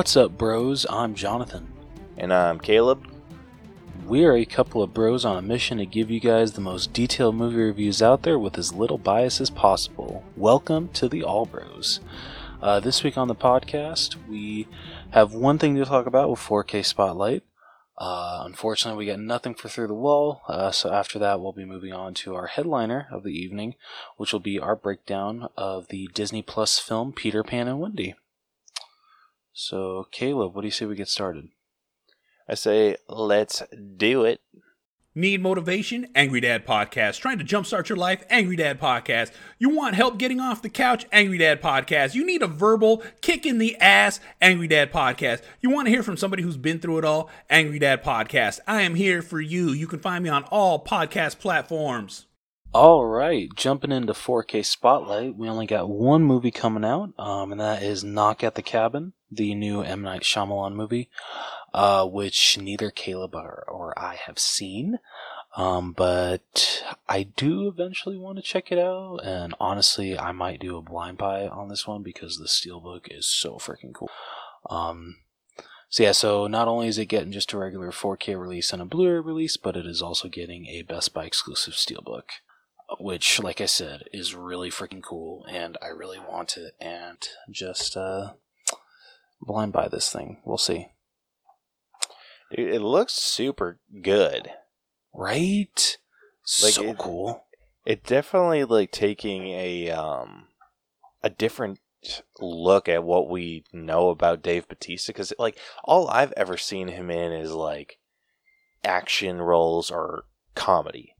What's up, bros? I'm Jonathan. And I'm Caleb. We are a couple of bros on a mission to give you guys the most detailed movie reviews out there with as little bias as possible. Welcome to the All Bros. Uh, this week on the podcast, we have one thing to talk about with 4K Spotlight. Uh, unfortunately, we got nothing for Through the Wall, uh, so after that, we'll be moving on to our headliner of the evening, which will be our breakdown of the Disney Plus film Peter Pan and Wendy. So, Caleb, what do you say we get started? I say, let's do it. Need motivation? Angry Dad Podcast. Trying to jumpstart your life? Angry Dad Podcast. You want help getting off the couch? Angry Dad Podcast. You need a verbal kick in the ass? Angry Dad Podcast. You want to hear from somebody who's been through it all? Angry Dad Podcast. I am here for you. You can find me on all podcast platforms. All right, jumping into 4K Spotlight, we only got one movie coming out, um, and that is Knock at the Cabin, the new M. Night Shyamalan movie, uh, which neither Caleb or, or I have seen. Um, but I do eventually want to check it out, and honestly, I might do a blind buy on this one because the steelbook is so freaking cool. Um, so yeah, so not only is it getting just a regular 4K release and a Blu-ray release, but it is also getting a Best Buy exclusive steelbook which, like I said, is really freaking cool, and I really want it. And just uh, blind buy this thing. We'll see. Dude, it looks super good. Right? Like, so it- cool. It definitely like taking a um a different look at what we know about Dave Batista because like all I've ever seen him in is like action roles or comedy.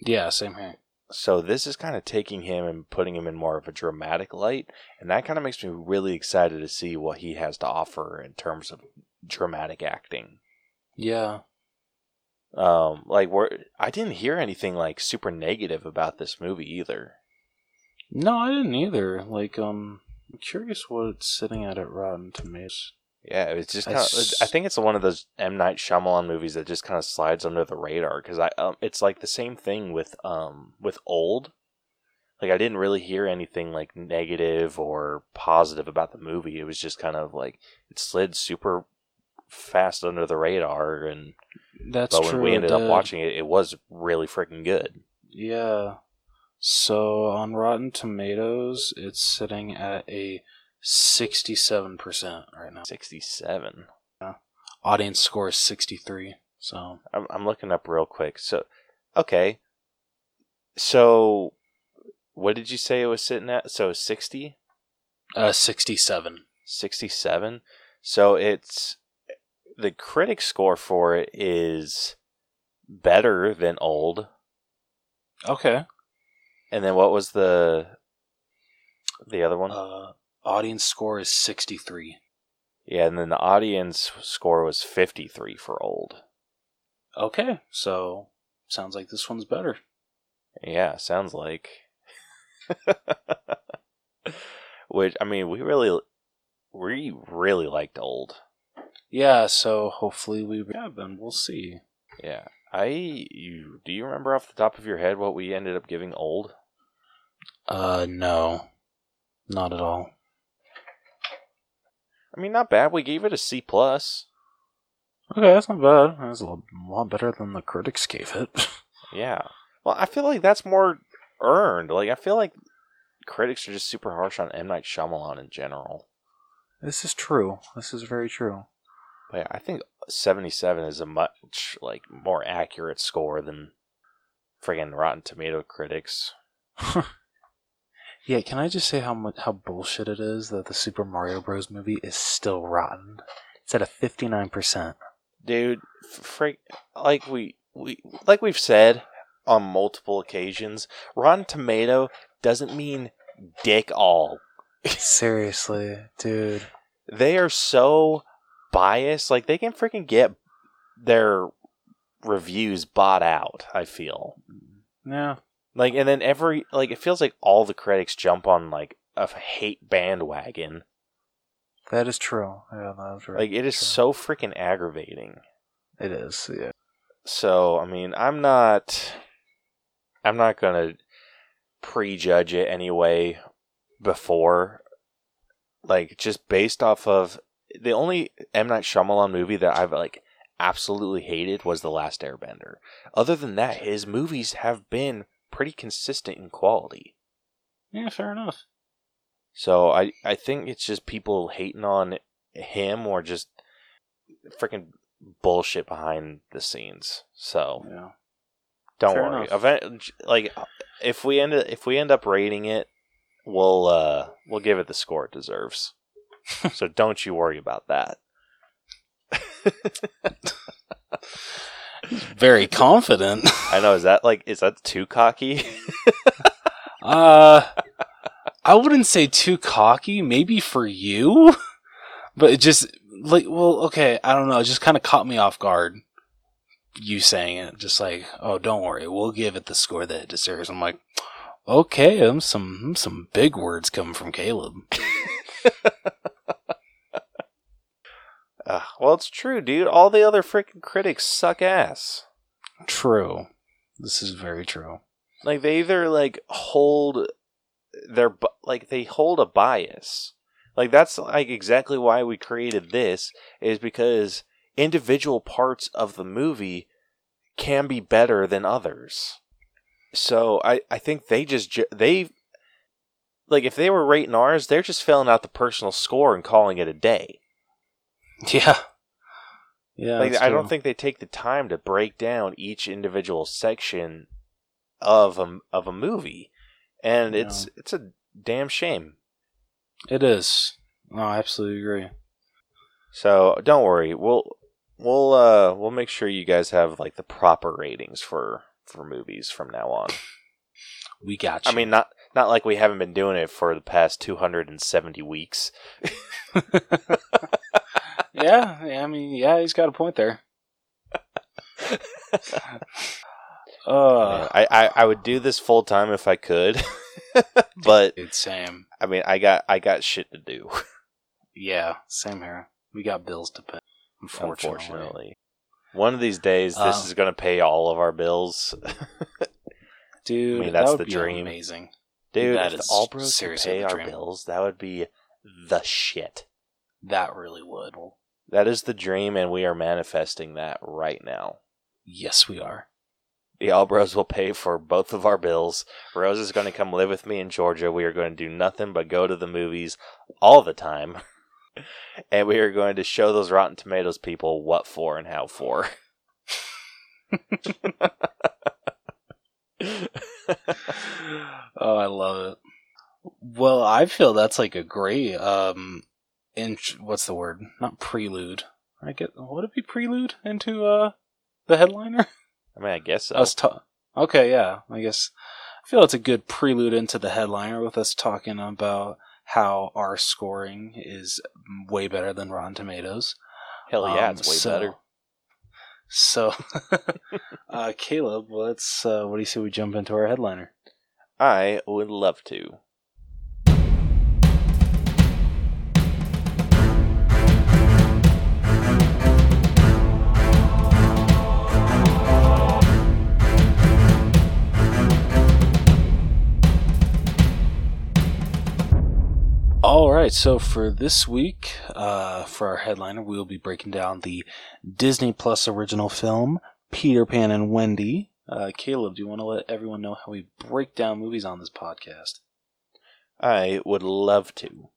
Yeah, same here. So this is kind of taking him and putting him in more of a dramatic light, and that kind of makes me really excited to see what he has to offer in terms of dramatic acting. Yeah. Um, like we're, I didn't hear anything like super negative about this movie either. No, I didn't either. Like, um, I'm curious what it's sitting at at Rotten Tomatoes. Yeah, it's just kind of. I think it's one of those M Night Shyamalan movies that just kind of slides under the radar because I, um, it's like the same thing with um with Old. Like I didn't really hear anything like negative or positive about the movie. It was just kind of like it slid super fast under the radar, and That's but when true. we ended up watching it, it was really freaking good. Yeah. So on Rotten Tomatoes, it's sitting at a 67% right now. Sixty-seven. Yeah. Audience score is 63. So, I'm, I'm looking up real quick. So, okay. So, what did you say it was sitting at? So, 60? uh, 67. 67? So, it's. The critic score for it is better than old. Okay. And then what was the. The other one? Uh, audience score is 63. yeah, and then the audience score was 53 for old. Okay. So, sounds like this one's better. Yeah, sounds like. Which, I mean, we really. We really liked old. Yeah, so hopefully we have and we'll see. Yeah. I you do you remember off the top of your head what we ended up giving old? Uh, no. Not at all. I mean not bad. We gave it a C plus. Okay, that's not bad. That's a lot, better than the critics gave it. Yeah. Well, I feel like that's more earned. Like I feel like critics are just super harsh on M Night Shyamalan in general. this is true. This is very true. But yeah, I think 77 is a much like more accurate score than friggin' Rotten Tomato critics. Yeah, can I just say how much how bullshit it is that the Super Mario Bros. movie is still rotten? It's at a fifty nine percent. dude freak like we we like we've said on multiple occasions rotten tomato doesn't mean dick all Seriously, dude. they are so biased like they can freaking get their reviews bought out i feel Yeah. Like and then every like it feels like all the critics jump on like a hate bandwagon That is true. Yeah, that is right. like it is so freaking aggravating It is. Yeah. So, I mean, I'm not I'm not going to prejudge it anyway before like just based off of the only M Night Shyamalan movie that I've like absolutely hated was The Last Airbender. Other than that, his movies have been pretty consistent in quality. Yeah, fair enough. So I I think it's just people hating on him or just freaking bullshit behind the scenes. So Yeah. don't Fair worry. Event, like if we end if we end up rating it, we'll uh we'll give it the score it deserves. so don't you worry about that. Very confident. I know is that like is that too cocky? Uh, I wouldn't say too cocky. Maybe for you, but it just like well, okay. I don't know. It just kind of caught me off guard. You saying it, just like, oh, don't worry, we'll give it the score that it deserves. I'm like, okay, um, some some big words coming from Caleb. Uh, well, it's true, dude. All the other freaking critics suck ass. True, this is very true. Like they either like hold their like they hold a bias. Like that's like exactly why we created this is because individual parts of the movie can be better than others. So I I think they just they like if they were rating ours, they're just filling out the personal score and calling it a day. Yeah, yeah. like I don't think they take the time to break down each individual section of a of a movie, and it's it's a damn shame. it is. No, I absolutely agree. So don't worry, we'll we'll uh we'll make sure you guys have like the proper ratings for for movies from now on. We got you. I mean, not not like we haven't been doing it for the past two hundred and seventy weeks. yeah, yeah, I mean, yeah, he's got a point there. uh, I, I I would do this full time if I could, but it's same. I mean, I got I got shit to do. Yeah, same here. We got bills to pay. Unfortunately, Unfortunately, one of these days, this Um, is going to pay all of our bills, dude. I mean, that's that would the be dream. Amazing. dude. That if is the All Bros could pay our bills, that would be the shit. That really would. That is the dream, and we are manifesting that right now. Yes, we are. The All Bros will pay for both of our bills. Rose is going to come live with me in Georgia. We are going to do nothing but go to the movies all the time. And we are going to show those Rotten Tomatoes people what for and how for. oh, I love it. Well, I feel that's like a great um, in what's the word? Not prelude. I get would it be prelude into uh the headliner? I mean, I guess so. Us ta- okay, yeah. I guess I feel it's a good prelude into the headliner with us talking about how our scoring is way better than Rotten Tomatoes. Hell yeah, Um, it's way so- better. So, uh, Caleb, let's. Uh, what do you say we jump into our headliner? I would love to. Right, so for this week, uh, for our headliner, we will be breaking down the Disney Plus original film Peter Pan and Wendy. Uh, Caleb, do you want to let everyone know how we break down movies on this podcast? I would love to.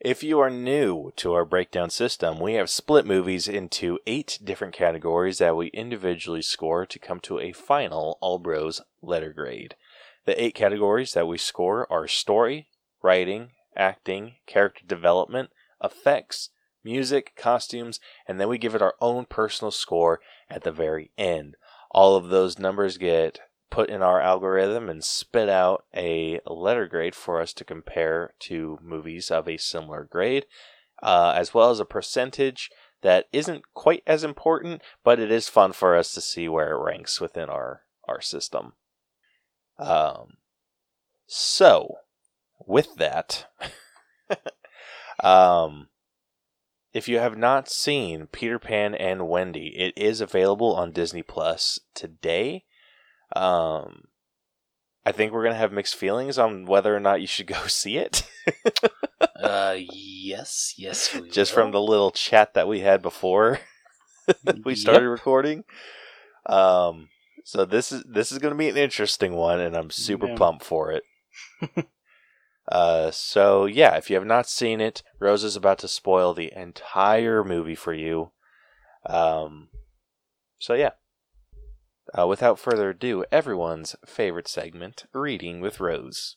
If you are new to our breakdown system, we have split movies into eight different categories that we individually score to come to a final All Bros letter grade. The eight categories that we score are story, writing, acting, character development, effects, music, costumes, and then we give it our own personal score at the very end. All of those numbers get put in our algorithm and spit out a letter grade for us to compare to movies of a similar grade, uh, as well as a percentage that isn't quite as important, but it is fun for us to see where it ranks within our our system. Um, so, with that, um, if you have not seen Peter Pan and Wendy, it is available on Disney Plus today. Um, I think we're gonna have mixed feelings on whether or not you should go see it. Uh, yes, yes. Just will. from the little chat that we had before we started recording. Um, so this is this is going to be an interesting one, and I'm super Yeah. pumped for it. Uh, so yeah, if you have not seen it, Rose is about to spoil the entire movie for you. Um, so yeah. Uh, without further ado, everyone's favorite segment, reading with Rose.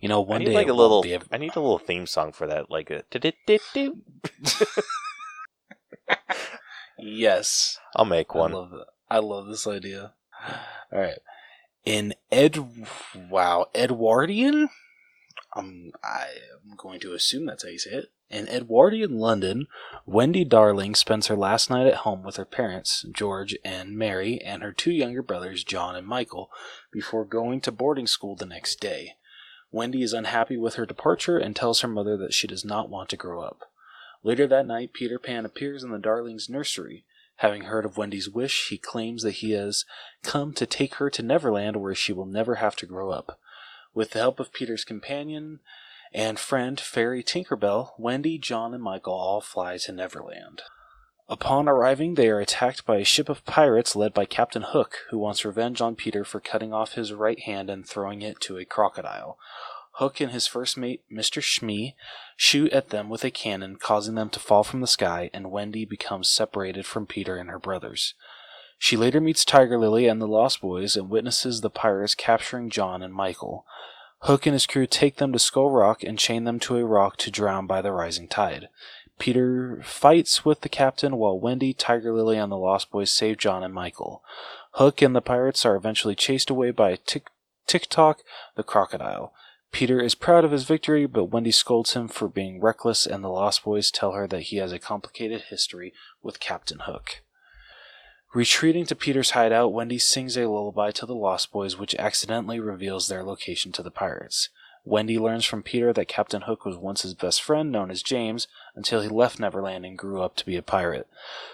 You know, I one need day like a little. I need a little theme song for that, like a. Yes, I'll make one. I love. I love this idea. All right, in Ed, wow, Edwardian. Um, I'm I'm going to assume that's how you say it. In Edwardian London, Wendy Darling spends her last night at home with her parents, George and Mary, and her two younger brothers, John and Michael, before going to boarding school the next day. Wendy is unhappy with her departure and tells her mother that she does not want to grow up. Later that night, Peter Pan appears in the Darlings' nursery. Having heard of Wendy's wish, he claims that he has come to take her to Neverland where she will never have to grow up. With the help of Peter's companion and friend, Fairy Tinkerbell, Wendy, John, and Michael all fly to Neverland. Upon arriving, they are attacked by a ship of pirates led by Captain Hook, who wants revenge on Peter for cutting off his right hand and throwing it to a crocodile. Hook and his first mate, Mr. Smee, shoot at them with a cannon, causing them to fall from the sky, and Wendy becomes separated from Peter and her brothers. She later meets Tiger Lily and the Lost Boys and witnesses the pirates capturing John and Michael. Hook and his crew take them to Skull Rock and chain them to a rock to drown by the rising tide. Peter fights with the captain while Wendy, Tiger Lily, and the Lost Boys save John and Michael. Hook and the pirates are eventually chased away by Tick Tick-Tock, the crocodile. Peter is proud of his victory, but Wendy scolds him for being reckless, and the Lost Boys tell her that he has a complicated history with Captain Hook. Retreating to Peter's hideout, Wendy sings a lullaby to the Lost Boys, which accidentally reveals their location to the pirates. Wendy learns from Peter that Captain Hook was once his best friend, known as James, until he left Neverland and grew up to be a pirate.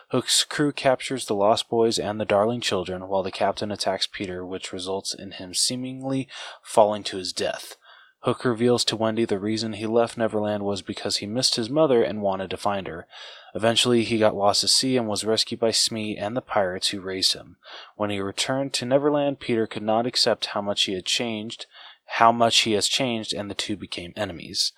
Hook's crew captures the Lost Boys and the Darling Children, while the captain attacks Peter, which results in him seemingly falling to his death. Hook reveals to Wendy the reason he left Neverland was because he missed his mother and wanted to find her. Eventually, he got lost at sea and was rescued by Smee and the pirates who raised him. When he returned to Neverland, Peter could not accept how much he had changed, how much he has changed, and the two became enemies.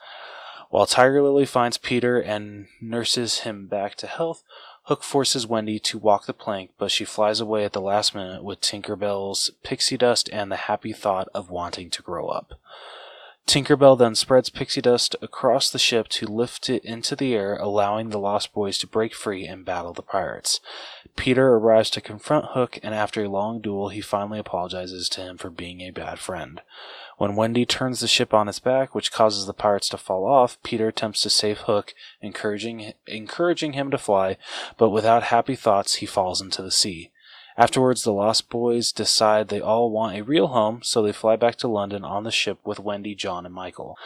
While Tiger Lily finds Peter and nurses him back to health, Hook forces Wendy to walk the plank, but she flies away at the last minute with Tinkerbell's pixie dust and the happy thought of wanting to grow up. Tinkerbell then spreads pixie dust across the ship to lift it into the air, allowing the Lost Boys to break free and battle the pirates. Peter arrives to confront Hook, and after a long duel, he finally apologizes to him for being a bad friend. When Wendy turns the ship on its back, which causes the pirates to fall off, Peter attempts to save Hook, encouraging encouraging him to fly, but without happy thoughts, he falls into the sea. Afterwards, the Lost Boys decide they all want a real home, so they fly back to London on the ship with Wendy, John, and Michael.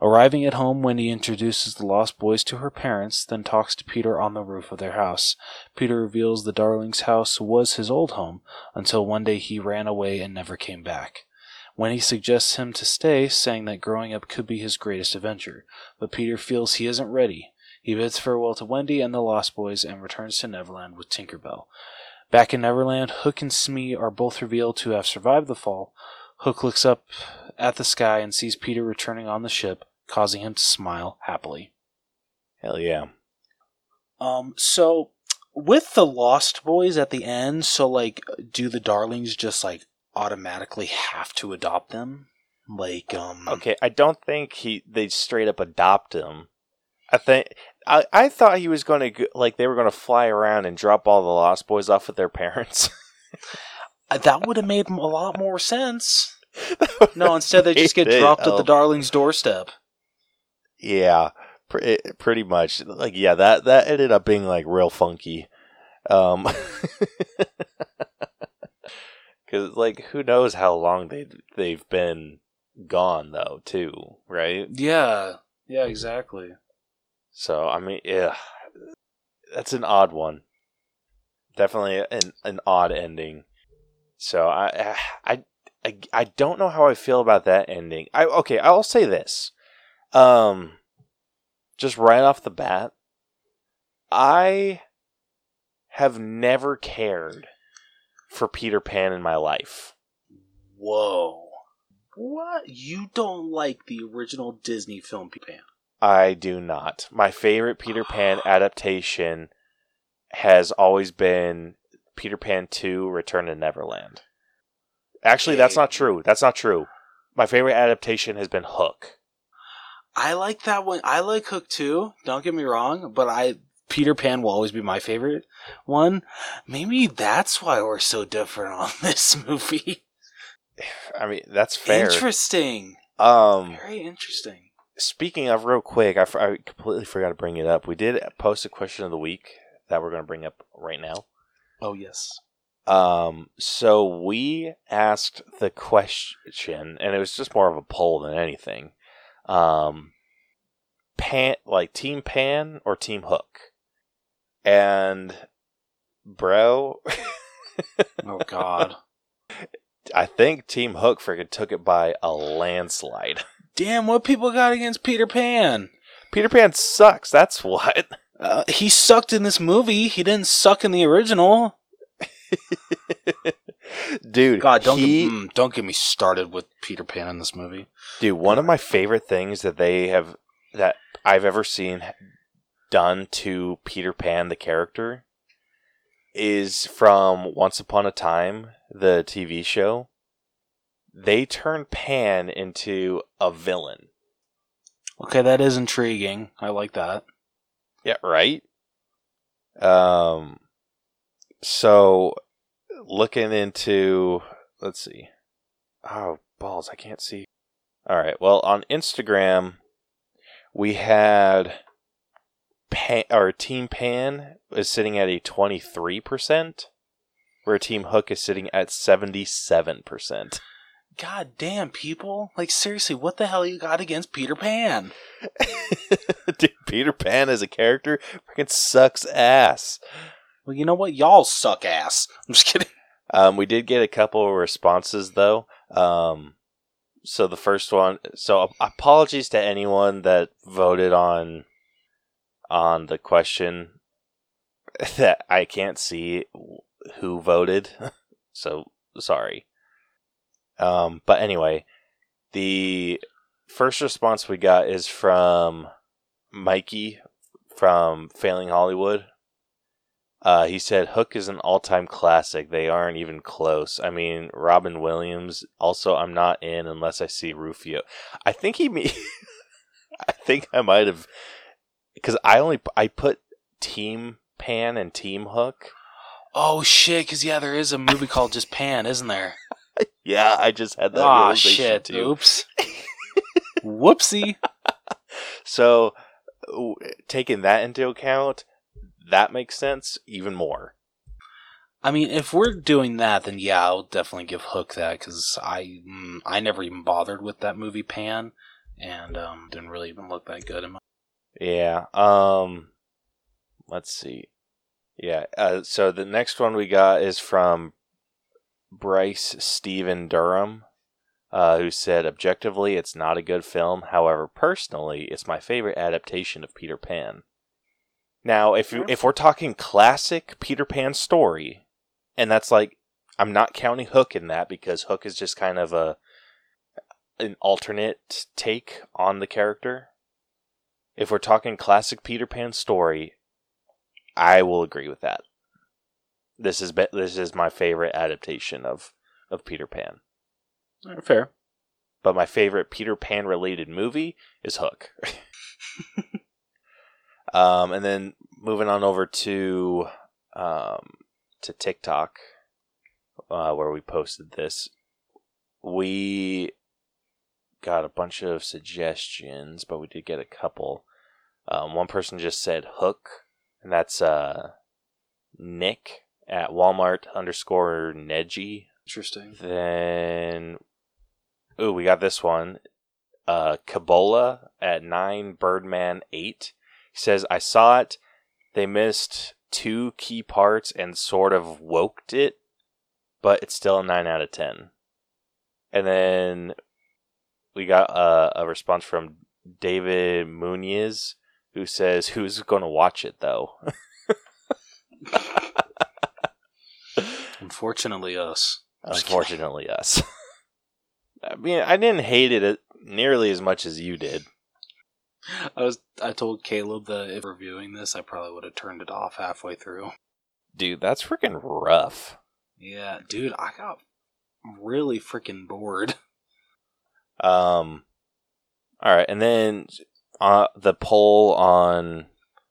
Arriving at home, Wendy introduces the Lost Boys to her parents, then talks to Peter on the roof of their house. Peter reveals the Darling's house was his old home, until one day he ran away and never came back. Wendy suggests him to stay, saying that growing up could be his greatest adventure, but Peter feels he isn't ready. He bids farewell to Wendy and the Lost Boys and returns to Neverland with Tinkerbell. Back in Neverland, Hook and Smee are both revealed to have survived the fall. Hook looks up at the sky and sees Peter returning on the ship, causing him to smile happily. Hell yeah. Um, so with the Lost Boys at the end, so like, do the Darlings just like automatically have to adopt them? Like, um, Okay, I don't think he they straight up adopt him. I think I, I thought he was going to like they were going to fly around and drop all the Lost Boys off with their parents. uh, that would have made a lot more sense. No, instead they just get dropped at the. Darlings' doorstep. Yeah, pre- pretty much. Like yeah, that that ended up being like real funky. Um cuz like who knows how long they they've been gone though, too, right? Yeah, yeah, exactly. So, I mean, yeah. That's an odd one. Definitely an an odd ending. So, I I I, I don't know how I feel about that ending. I okay, I'll say this. Um just right off the bat, I have never cared for Peter Pan in my life. Whoa. What? You don't like the original Disney film Peter Pan? I do not. My favorite Peter Pan adaptation has always been Peter Pan 2 Return to Neverland. Actually, that's not true. That's not true. My favorite adaptation has been Hook. I like that one. I like Hook too. Don't get me wrong, but I Peter Pan will always be my favorite one. Maybe that's why we're so different on this movie. I mean, that's fair. Interesting. Um, Very interesting. Speaking of real quick, I completely forgot to bring it up. We did post a question of the week that we're going to bring up right now. Oh yes. Um, so we asked the question, and it was just more of a poll than anything. Um, Pan, like Team Pan or Team Hook, and bro, Oh God. I think Team Hook freaking took it by a landslide. Damn, what people got against Peter Pan? Peter Pan sucks. That's what. Uh, he sucked in this movie. He didn't suck in the original. Dude, God, don't he, get, mm, don't get me started with Peter Pan in this movie. Dude, one of my favorite things that they have that I've ever seen done to Peter Pan the character is from Once Upon a Time, the TV show. They turn Pan into a villain. Okay, that is intriguing. I like that. Yeah, right? Um so looking into let's see. Oh, balls, I can't see. All right. Well, on Instagram we had Pan, or Team Pan is sitting at a 23%, where Team Hook is sitting at 77%. God damn, people! Like seriously, what the hell you got against Peter Pan? Dude, Peter Pan as a character freaking sucks ass. Well, you know what? Y'all suck ass. I'm just kidding. Um, we did get a couple of responses though. Um, so the first one. So apologies to anyone that voted on on the question that I can't see who voted. so sorry. Um, but anyway, the first response we got is from Mikey from Failing Hollywood. Uh, he said Hook is an all-time classic. They aren't even close. I mean, Robin Williams. Also, I'm not in unless I see Rufio. I think he. Me- I think I might have because I only I put Team Pan and Team Hook. Oh shit! Because yeah, there is a movie called just Pan, isn't there? Yeah, I just had that. Oh realization shit! Too. Oops. Whoopsie. So, taking that into account, that makes sense even more. I mean, if we're doing that, then yeah, I'll definitely give Hook that because I mm, I never even bothered with that movie Pan, and um, didn't really even look that good in my. Yeah. Um. Let's see. Yeah. Uh, so the next one we got is from Bryce Stephen Durham, uh, who said, "Objectively, it's not a good film. However, personally, it's my favorite adaptation of Peter Pan." Now, if if we're talking classic Peter Pan story, and that's like, I'm not counting Hook in that because Hook is just kind of a an alternate take on the character. If we're talking classic Peter Pan story, I will agree with that. This is be- this is my favorite adaptation of of Peter Pan. Fair. But my favorite Peter Pan related movie is Hook. um, and then moving on over to um, to TikTok, uh, where we posted this, we got a bunch of suggestions, but we did get a couple. Um, one person just said Hook, and that's uh, Nick at Walmart underscore Neji. Interesting. Then, ooh, we got this one. Uh, Kabola at nine, Birdman eight. He says, "I saw it. They missed two key parts and sort of woked it, but it's still a nine out of ten." And then we got a, a response from David Muniz who says, "Who's going to watch it though?" Unfortunately, us. Unfortunately, us. I mean, I didn't hate it nearly as much as you did. I was. I told Caleb that if reviewing this, I probably would have turned it off halfway through. Dude, that's freaking rough. Yeah, dude, I got really freaking bored. Um, all right, and then uh, the poll on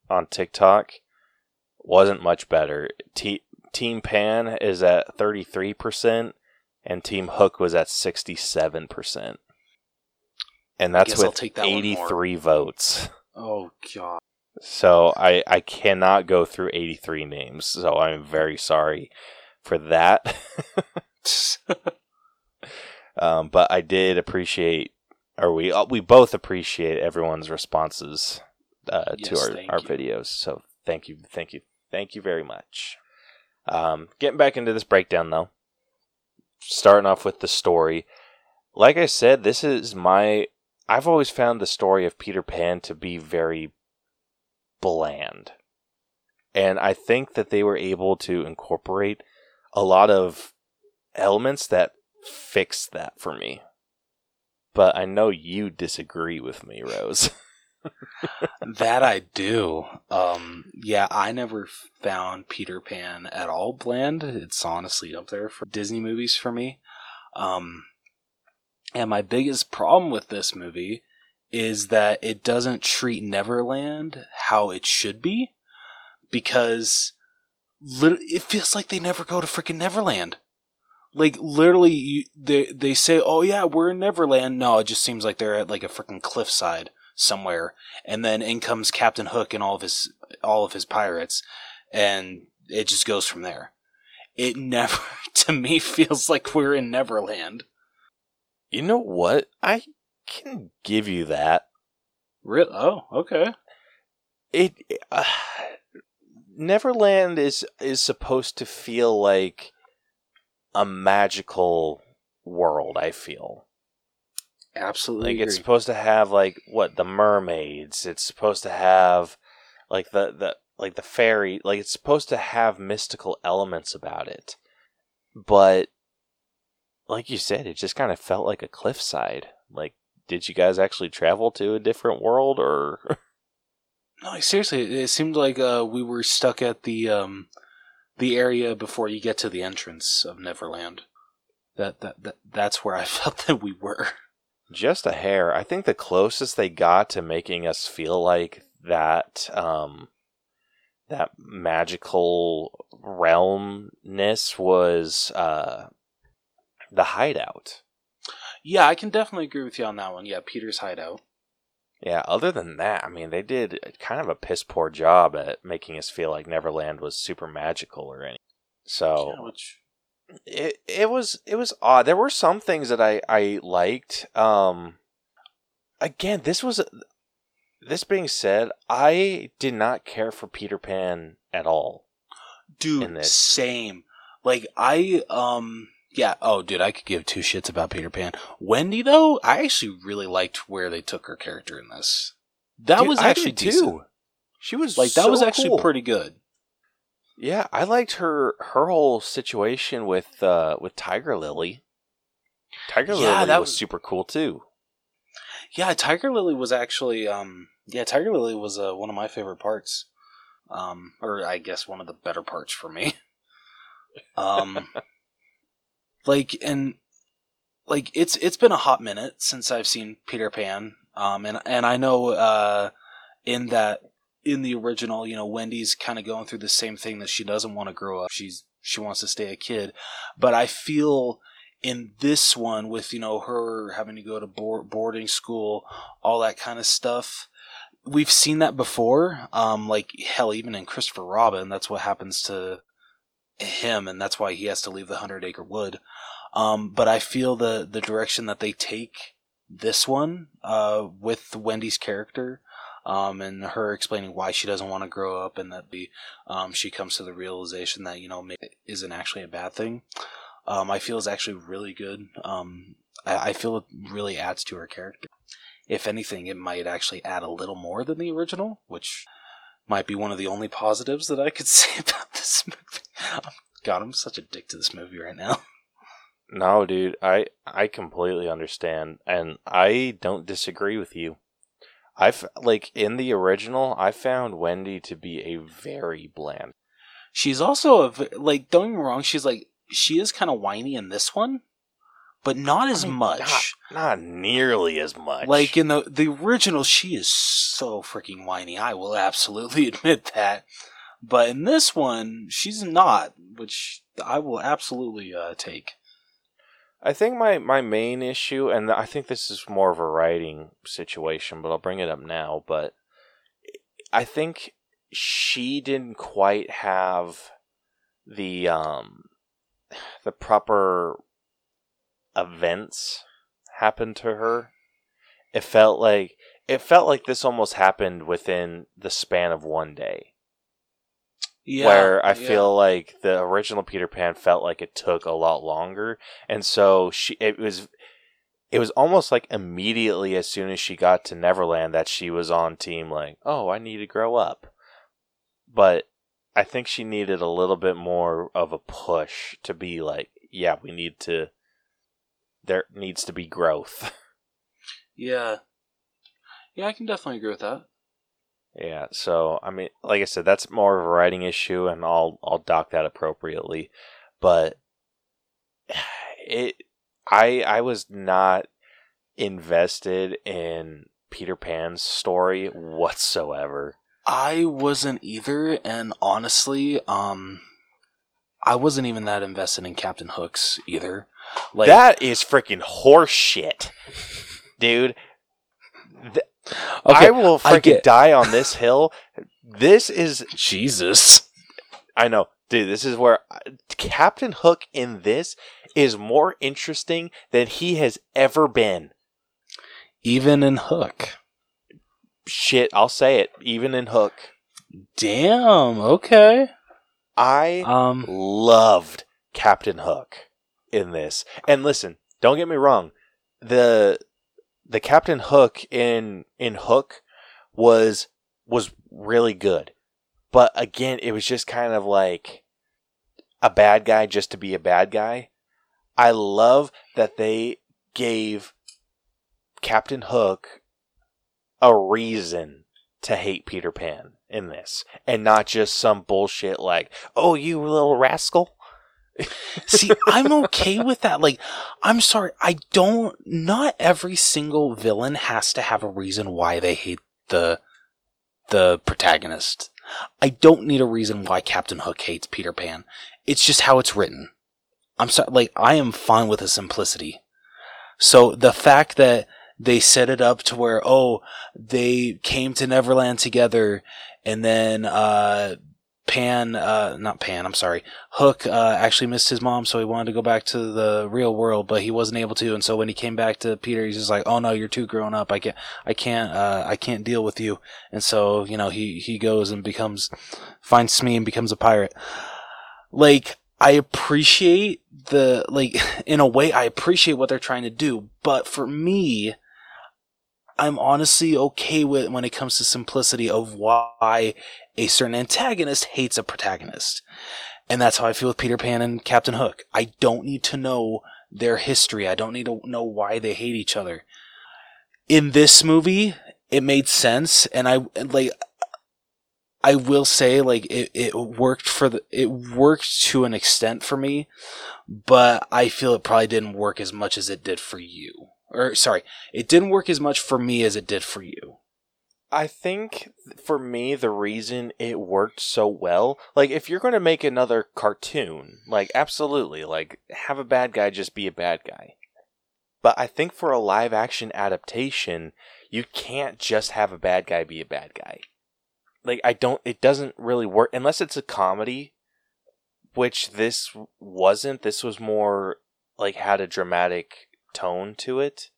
on TikTok wasn't much better. T- Team Pan is at thirty three percent, and Team Hook was at sixty seven percent, and that's with take that eighty three votes. Oh god. So I I cannot go through eighty three names. So I'm very sorry for that. um, but I did appreciate, or we uh, we both appreciate everyone's responses uh, to our, our you. videos. So thank you, thank you, thank you very much. Um, getting back into this breakdown though, starting off with the story. Like I said, this is my. I've always found the story of Peter Pan to be very bland. And I think that they were able to incorporate a lot of elements that fix that for me. But I know you disagree with me, Rose. that I do. Um, yeah, I never found Peter Pan at all bland. It's honestly up there for Disney movies for me. Um, and my biggest problem with this movie is that it doesn't treat Neverland how it should be because it feels like they never go to freaking Neverland. Like literally, you, they they say, "Oh yeah, we're in Neverland." No, it just seems like they're at like a freaking cliffside somewhere, and then in comes Captain Hook and all of his all of his pirates, and it just goes from there. It never, to me, feels like we're in Neverland. You know what? I can give you that. Real? Oh, okay. It uh, Neverland is is supposed to feel like a magical world, I feel. Absolutely. Like it's supposed to have like what the mermaids. It's supposed to have like the the like the fairy. Like it's supposed to have mystical elements about it. But like you said, it just kind of felt like a cliffside. Like, did you guys actually travel to a different world, or No, seriously, it seemed like uh, we were stuck at the um, the area before you get to the entrance of Neverland. That that, that that's where I felt that we were. Just a hair? I think the closest they got to making us feel like that um, that magical realmness was uh, the hideout. Yeah, I can definitely agree with you on that one. Yeah, Peter's hideout. Yeah, other than that, I mean, they did kind of a piss poor job at making us feel like Neverland was super magical or anything. So Yeah, which it it was it was odd. There were some things that I I liked. Um, again, this was this being said, I did not care for Peter Pan at all. dude, same. Like I um yeah, oh dude, I could give two shits about Peter Pan. Wendy though, I actually really liked where they took her character in this. That Dude, was actually too. She was Like that so was actually cool. pretty good. Yeah, I liked her her whole situation with uh with Tiger Lily. Tiger Yeah, Lily that was was- super cool too. Yeah, Tiger Lily was actually um yeah, Tiger Lily was uh, one of my favorite parts. Um or I guess one of the better parts for me. Um like and like it's it's been a hot minute since I've seen Peter Pan. Um and and I know uh in that in the original, you know, Wendy's kind of going through the same thing that she doesn't want to grow up. She's she wants to stay a kid. But I feel in this one with you know her having to go to board, boarding school all that kind of stuff we've seen that before um like hell even in christopher robin that's what happens to him and that's why he has to leave the hundred acre wood um but i feel the the direction that they take this one uh with wendy's character um and her explaining why she doesn't want to grow up and that be um she comes to the realization that you know it isn't actually a bad thing um, I feel is actually really good. Um, I, I feel it really adds to her character. If anything, it might actually add a little more than the original, which might be one of the only positives that I could say about this movie. God, I'm such a dick to this movie right now. No, dude, I I completely understand, and I don't disagree with you. I've like in the original, I found Wendy to be a very bland. She's also a like. Don't get me wrong. She's like she is kind of whiny in this one, but not as I mean, much. Not, not nearly as much. Like in the the original, she is so freaking whiny. I will absolutely admit that. But in this one, she's not, which I will absolutely uh, take. I think my my main issue, and I think this is more of a writing situation, but I'll bring it up now. But I think she didn't quite have the um the proper events happen to her. It felt like it felt like this almost happened within the span of one day. Where I yeah. feel like the original Peter Pan felt like it took a lot longer, and so she it was it was almost like immediately as soon as she got to Neverland that she was on team like oh I need to grow up, but I think she needed a little bit more of a push to be like yeah we need to there needs to be growth. Yeah. Yeah, I can definitely agree with that. Yeah, so I mean, like I said, that's more of a writing issue, and I'll I'll dock that appropriately. But it, I I was not invested in Peter Pan's story whatsoever. I wasn't either, and honestly, um, I wasn't even that invested in Captain Hooks either. Like that is freaking horseshit, dude. Th- okay, I will I freaking get- die on this hill. This is Jesus. I know, dude. This is where uh, Captain Hook in this is more interesting than he has ever been. Even in Hook. Shit, I'll say it. Even in Hook, Damn. Okay. I Um. loved Captain Hook in this. And listen, don't get me wrong. The the Captain Hook in in Hook was was really good. But again, it was just kind of like a bad guy just to be a bad guy. I love that they gave Captain Hook a reason to hate Peter Pan in this and not just some bullshit like, "Oh, you little rascal." See, I'm okay with that. Like, I'm sorry. I don't. Not every single villain has to have a reason why they hate the the protagonist. I don't need a reason why Captain Hook hates Peter Pan. It's just how it's written. I'm sorry. Like, I am fine with the simplicity. So the fact that they set it up to where oh they came to Neverland together and then uh Pan uh not Pan I'm sorry. Hook uh actually missed his mom so he wanted to go back to the real world but he wasn't able to and so when he came back to Peter he's just like oh no you're too grown up. I can't I can't uh I can't deal with you. And so you know he he goes and becomes finds Smee and becomes a pirate. Like I appreciate the like in a way I appreciate what they're trying to do but for me I'm honestly okay with when it comes to simplicity of why a certain antagonist hates a protagonist. And that's how I feel with Peter Pan and Captain Hook. I don't need to know their history. I don't need to know why they hate each other. In this movie, it made sense and I like I will say like it, it worked for the it worked to an extent for me, but I feel it probably didn't work as much as it did for you. Or sorry, it didn't work as much for me as it did for you. I think for me, the reason it worked so well, like if you're going to make another cartoon, like absolutely, like have a bad guy just be a bad guy. But I think for a live action adaptation, you can't just have a bad guy be a bad guy. Like I don't, it doesn't really work unless it's a comedy, which this wasn't. This was more like had a dramatic tone to it.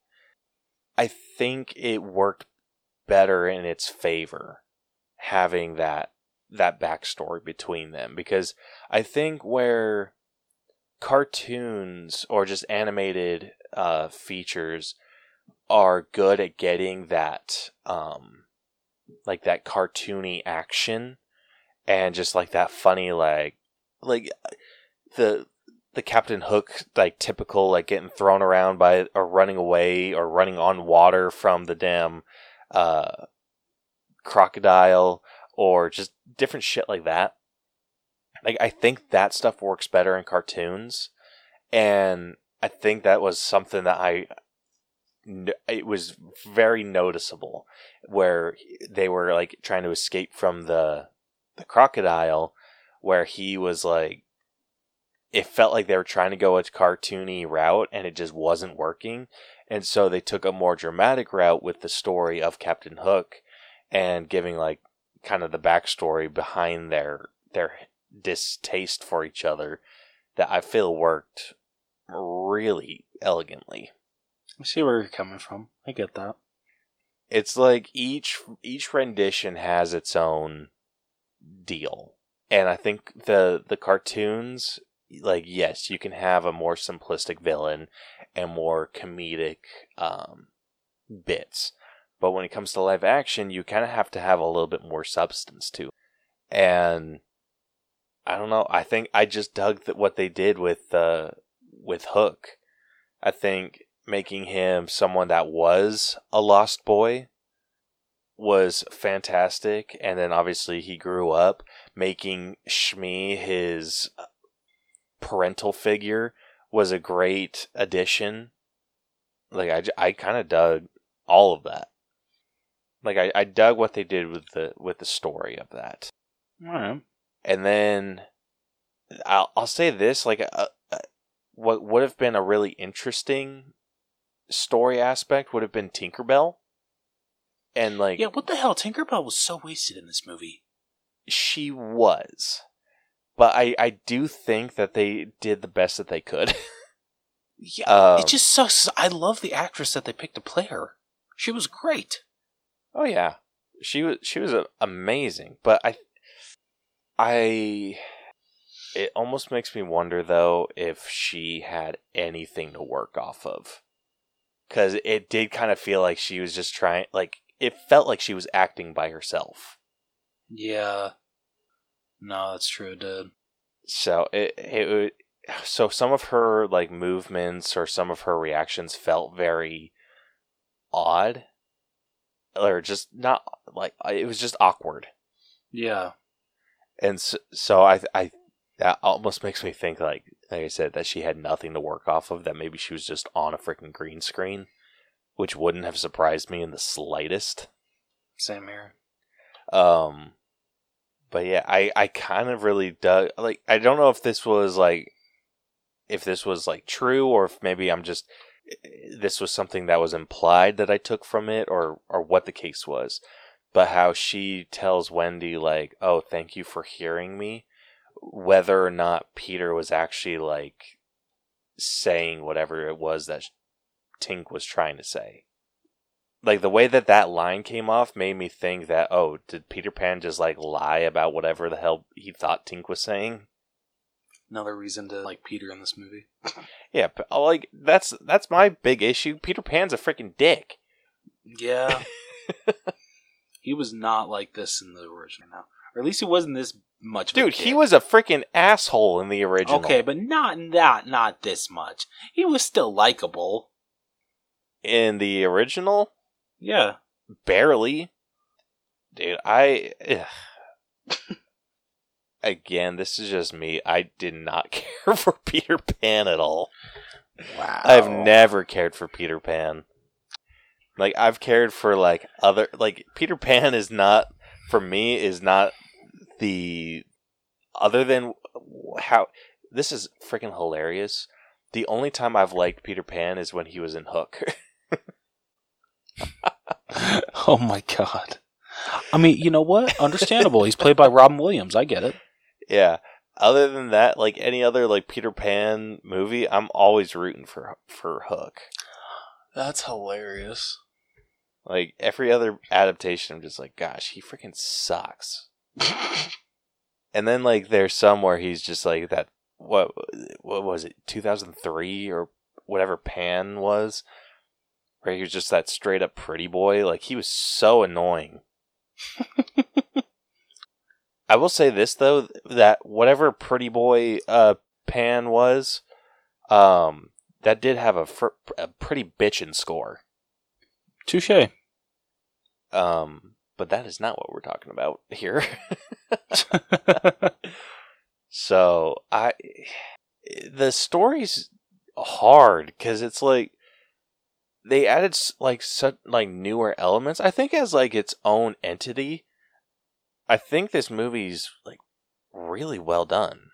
I think it worked better in its favor having that that backstory between them. Because I think where cartoons or just animated uh, features are good at getting that um like that cartoony action and just like that funny like like the the Captain Hook like typical like getting thrown around by or running away or running on water from the damn uh crocodile or just different shit like that. Like I think that stuff works better in cartoons and I think that was something that I it was very noticeable where they were like trying to escape from the the crocodile where he was like it felt like they were trying to go a cartoony route and it just wasn't working and so they took a more dramatic route with the story of Captain Hook and giving like kind of the backstory behind their their distaste for each other that I feel worked really elegantly. I see where you're coming from. I get that. It's like each each rendition has its own deal. And I think the the cartoons like yes, you can have a more simplistic villain and more comedic um, bits. But when it comes to live action, you kind of have to have a little bit more substance to. And I don't know. I think I just dug what they did with uh, with Hook. I think making him someone that was a lost boy was fantastic. And then obviously he grew up making Smee his parental figure was a great addition. Like I, I kind of dug all of that. Like I, I dug what they did with the with the story of that. Right. And then I'll I'll say this like uh, uh, what would have been a really interesting story aspect would have been Tinkerbell. And like Yeah, what the hell? Tinkerbell was so wasted in this movie. she was. But I, I do think that they did the best that they could. Yeah, Um, it just sucks. I love the actress that they picked to play her. She was great. oh yeah. She was she was amazing, but I I it almost makes me wonder though if she had anything to work off of. Cuz it did kind of feel like she was just trying like it felt like she was acting by herself. Yeah. No, that's true, it did. so it it would- so some of her like movements or some of her reactions felt very odd or just not like it was just awkward Yeah. and so, so i i that almost makes me think like like i said that she had nothing to work off of that maybe she was just on a freaking green screen which wouldn't have surprised me in the slightest Same here. Um, but yeah, I I kind of really dug like I don't know if this was like if this was like true or if maybe I'm just eh, this was something that was implied that I took from it or or what the case was. But how she tells Wendy like, "Oh, thank you for hearing me," whether or not Peter was actually like saying whatever it was that Tink was trying to say like the way that that line came off made me think that oh did peter pan just like lie about whatever the hell he thought tink was saying Another reason to like Peter in this movie. yeah but, uh, like that's that's my big issue peter pan's a freaking dick Yeah. he was not like this in the original now. Or at least he wasn't this much dude he was a freaking asshole in the original Okay, but not not not this much. He was still likable. in the original Yeah. barely dude i again this is just me i did not care for peter pan at all Wow. I've never cared for Peter Pan. Like I've cared for like other like Peter Pan is not for me is not the other than how this is freaking hilarious. The only time I've liked Peter Pan is when he was in Hook. oh my god. I mean, you know what? Understandable. He's played by Robin Williams. I get it. yeah. Other than that, like any other like Peter Pan movie, I'm always rooting for for Hook. That's hilarious. Like every other adaptation, I'm just like, gosh, he freaking sucks. And then like there's some where he's just like that what what was it 2003 or whatever Pan was, where he was just that straight up pretty boy. Like he was so annoying. I will say this though that whatever pretty boy uh, Pan was, um, that did have a, fr- a pretty bitchin' score. Touche. Um, but that is not what we're talking about here. so I, the story's hard because it's like they added like such like newer elements. I think as like its own entity. I think this movie's like really well done,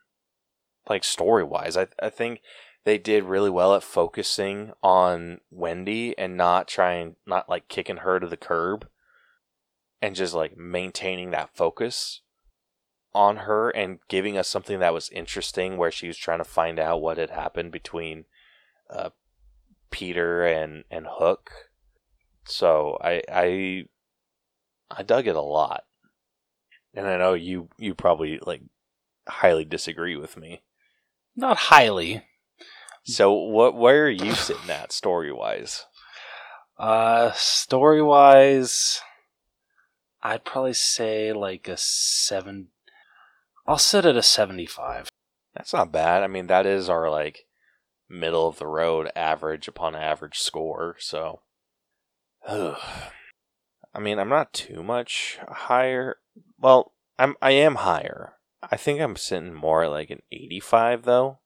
like story wise. I I think they did really well at focusing on Wendy and not trying not like kicking her to the curb and just like maintaining that focus on her and giving us something that was interesting where she was trying to find out what had happened between uh, Peter and and Hook. So I I I dug it a lot. And I know you you probably like highly disagree with me. Not highly. So what where are you sitting at story wise? Uh, story wise, I'd probably say like a seven. I'll sit at a seventy-five. That's not bad. I mean, that is our like middle of the road average upon average score. So. I mean, I'm not too much higher. Well, I'm I am higher. I think I'm sitting more like an 85 though.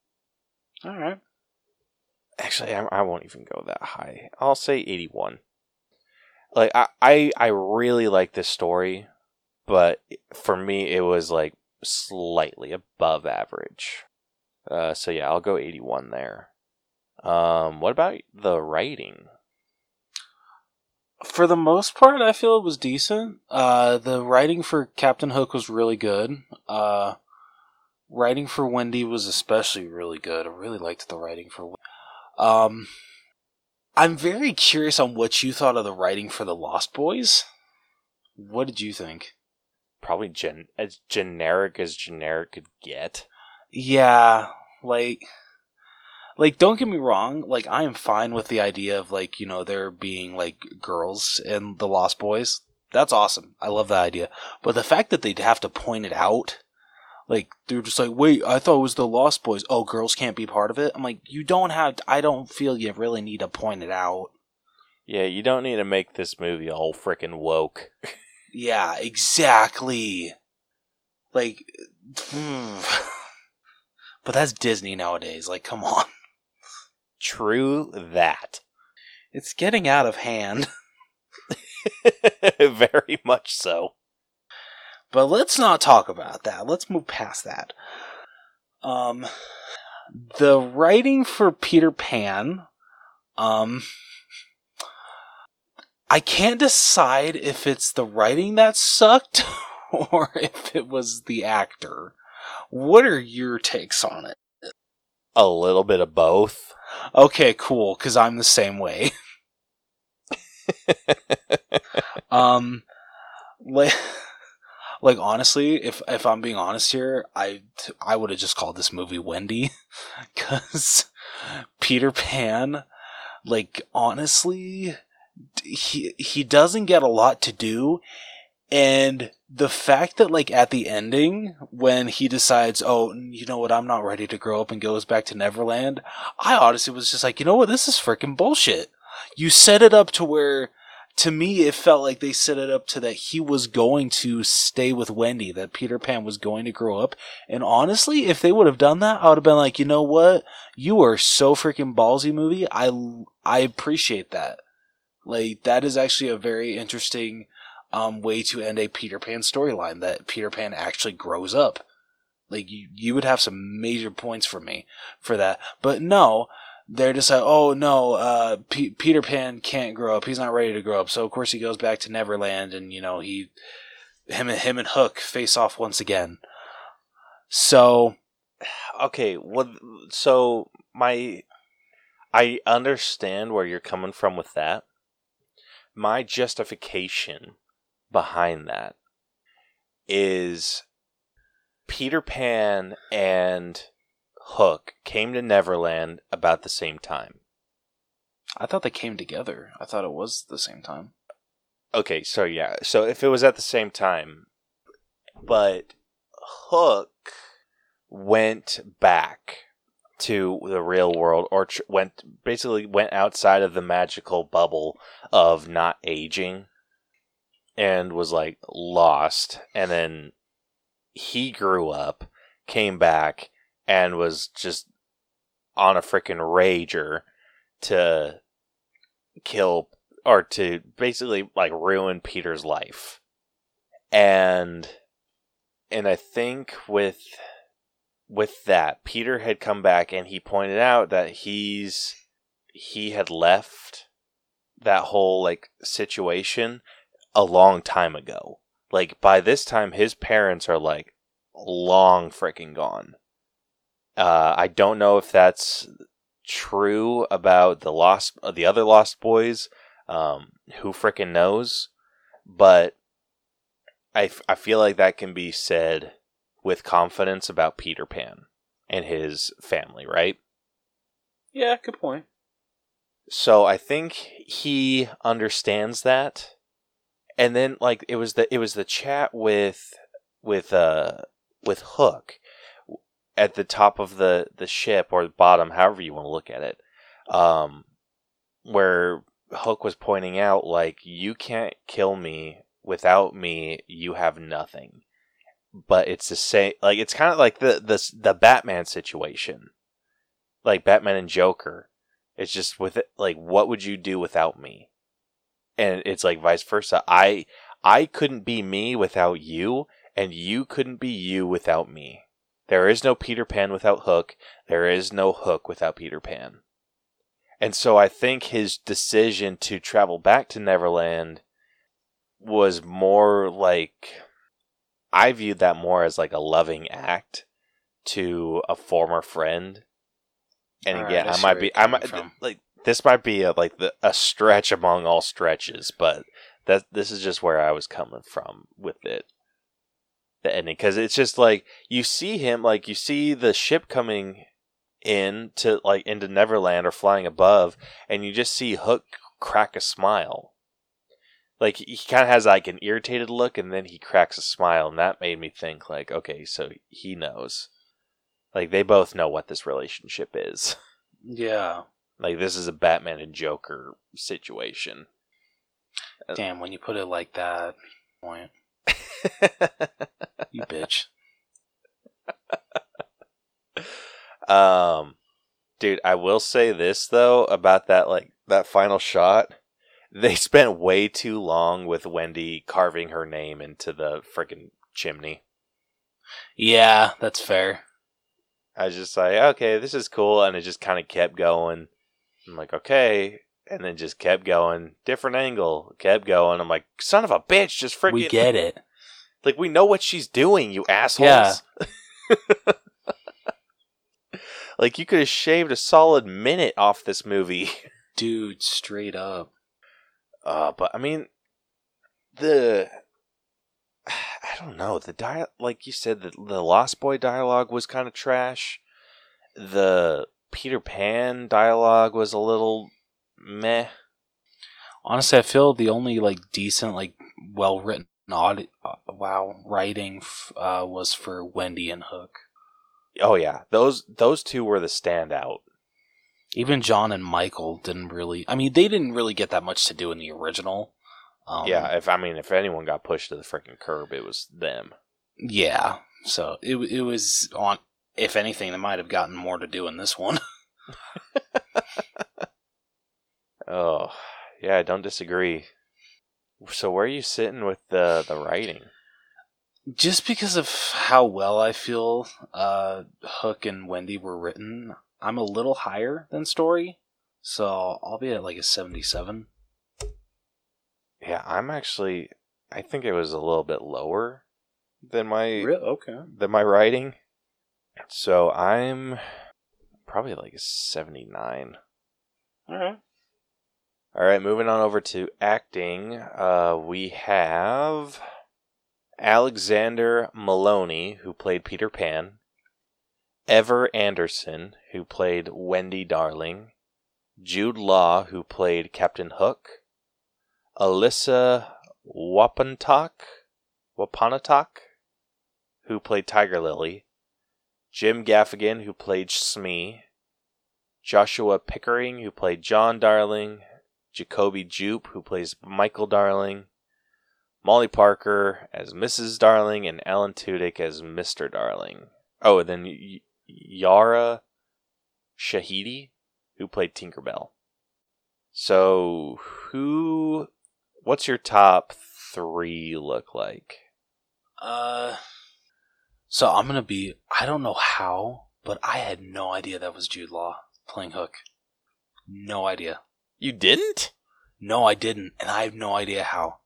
All right. Actually, I, I won't even go that high. I'll say 81. Like I, I I really like this story, but for me it was like slightly above average. Uh, so yeah, I'll go 81 there. Um, what about the writing? For the most part, I feel it was decent. Uh, the writing for Captain Hook was really good. Uh, writing for Wendy was especially really good. I really liked the writing for. Um, I'm very curious on what you thought of the writing for the Lost Boys. What did you think? Probably gen as generic as generic could get. Yeah, like like don't get me wrong, like I am fine with the idea of like, you know, there being like girls in the Lost Boys. That's awesome. I love that idea. But the fact that they'd have to point it out like they're just like, wait, I thought it was the Lost Boys. Oh, girls can't be part of it. I'm like, you don't have. I don't feel you really need to point it out. Yeah, you don't need to make this movie all freaking woke. yeah, exactly. Like, hmm. But that's Disney nowadays. Like, come on. True that. It's getting out of hand. Very much so. But let's not talk about that. Let's move past that. Um, the writing for Peter Pan, um, I can't decide if it's the writing that sucked or if it was the actor. What are your takes on it? A little bit of both. Okay, cool, because I'm the same way. um, like like honestly, if if I'm being honest here, I I would have just called this movie Wendy, because Peter Pan, like honestly, he he doesn't get a lot to do, and the fact that like at the ending when he decides, oh, you know what, I'm not ready to grow up and goes back to Neverland, I honestly was just like, you know what, this is freaking bullshit. You set it up to where to me, it felt like they set it up to that he was going to stay with Wendy, that Peter Pan was going to grow up. And honestly, if they would have done that, I would have been like, you know what? You are so freaking ballsy, movie. I, I appreciate that. Like, that is actually a very interesting, um, way to end a Peter Pan storyline, that Peter Pan actually grows up. Like, you, you would have some major points for me for that. But no, they're just like, oh no, uh, P- Peter Pan can't grow up. He's not ready to grow up. So of course he goes back to Neverland, and you know he, him and him and Hook face off once again. So, okay, well, so my, I understand where you're coming from with that. My justification behind that is Peter Pan and Hook came to Neverland about the same time. I thought they came together. I thought it was the same time. Okay, so yeah, so if it was at the same time, but Hook went back to the real world or tr- went basically went outside of the magical bubble of not aging and was like lost and then he grew up came back and was just on a freaking rager to kill or to basically like ruin Peter's life. And and I think with with that, Peter had come back and he pointed out that he's he had left that whole like situation a long time ago. Like by this time his parents are like long freaking gone. Uh, I don't know if that's true about the lost the other lost boys um, who freaking knows but I, f- I feel like that can be said with confidence about peter pan and his family right Yeah, good point. so i think he understands that and then like it was the it was the chat with with uh with hook at the top of the the ship or the bottom however you want to look at it um where hook was pointing out like you can't kill me without me. You have nothing. But it's the same like it's kind of like the the the batman situation. Like batman and joker. It's just with it like what would you do without me and it's like vice versa i i couldn't be me without you and you couldn't be you without me there is no Peter Pan without Hook. There is no Hook without Peter Pan. And so I think his decision to travel back to Neverland was more like I viewed that more as like a loving act to a former friend. And All right, again, I I might be I might from. like this might be a, like the, a stretch among all stretches, but that this is just where I was coming from with it the ending because it's just like you see him like you see the ship coming in to like into Neverland or flying above, and you just see Hook crack a smile. Like he kind of has like an irritated look, and then he cracks a smile, and that made me think like, okay, so he knows. Like they both know what this relationship is. Yeah. Like this is a Batman and Joker situation. Damn, when you put it like that, point. You bitch. Um, dude, I will say this though about that like that final shot. They spent way too long with Wendy carving her name into the freaking chimney. Yeah, that's fair. I was just like, okay, this is cool, and it just kind of kept going. I'm like, okay, and then just kept going, different angle, kept going. I'm like, son of a bitch, just freaking We get it. like we know what she's doing, you assholes. Yeah. like you could have shaved a solid minute off this movie. Dude, straight up. Uh, but I mean, the I don't know the dia- like you said the the Lost Boy dialogue was kind of trash. The Peter Pan dialogue was a little meh. Honestly, I feel the only like decent, like well written, uh, wow, writing f- uh, was for Wendy and Hook. Oh yeah, those those two were the standout. Even John and Michael didn't really. I mean, they didn't really get that much to do in the original. Um, yeah, if I mean if anyone got pushed to the freaking curb, it was them. Yeah. So it it was on. If anything, they might have gotten more to do in this one. Oh yeah, I don't disagree. So where are you sitting with the the writing? Just because of how well I feel uh, Hook and Wendy were written, I'm a little higher than Story. So I'll be at like a 77. Yeah, I'm actually. I think it was a little bit lower than my Okay. than my writing. So I'm probably like a 79. All right. All right, moving on over to acting. Uh, we have Alexander Molony, who played Peter Pan, Ever Anderson, who played Wendy Darling, Jude Law, who played Captain Hook, Alyssa Wapantak, Wapanatak, who played Tiger Lily, Jim Gaffigan, who played Smee, Joshua Pickering, who played John Darling, Jacoby Jupe, who plays Michael Darling, Molly Parker as Mrs. Darling, and Alan Tudyk as Mr. Darling. Oh, and then y- Yara Shahidi, who played Tinkerbell. So, who. What's your top three look like? Uh, so I'm gonna be. I don't know how, but I had no idea that was Jude Law playing Hook. No idea. You didn't? No, I didn't, and I have no idea how.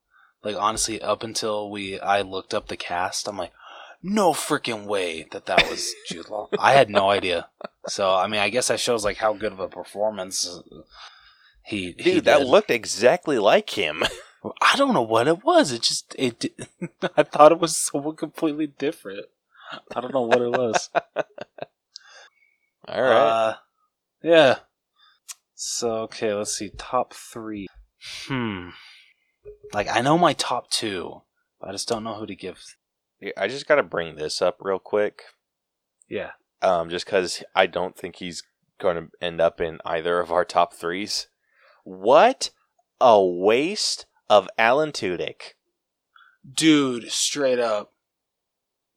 Like honestly, up until we, I looked up the cast. I'm like, no freaking way that that was Jude Law. I had no idea. So I mean, I guess that shows like how good of a performance he. Dude, he that did. looked exactly like him. I don't know what it was. It just it. I thought it was someone completely different. I don't know what it was. All right. Uh, yeah. So okay, let's see. Top three. Hmm. Like I know my top two, but I just don't know who to give. Yeah, I just got to bring this up real quick. Yeah. um, just because I don't think he's going to end up in either of our top threes. What a waste of Alan Tudyk. Dude, straight up.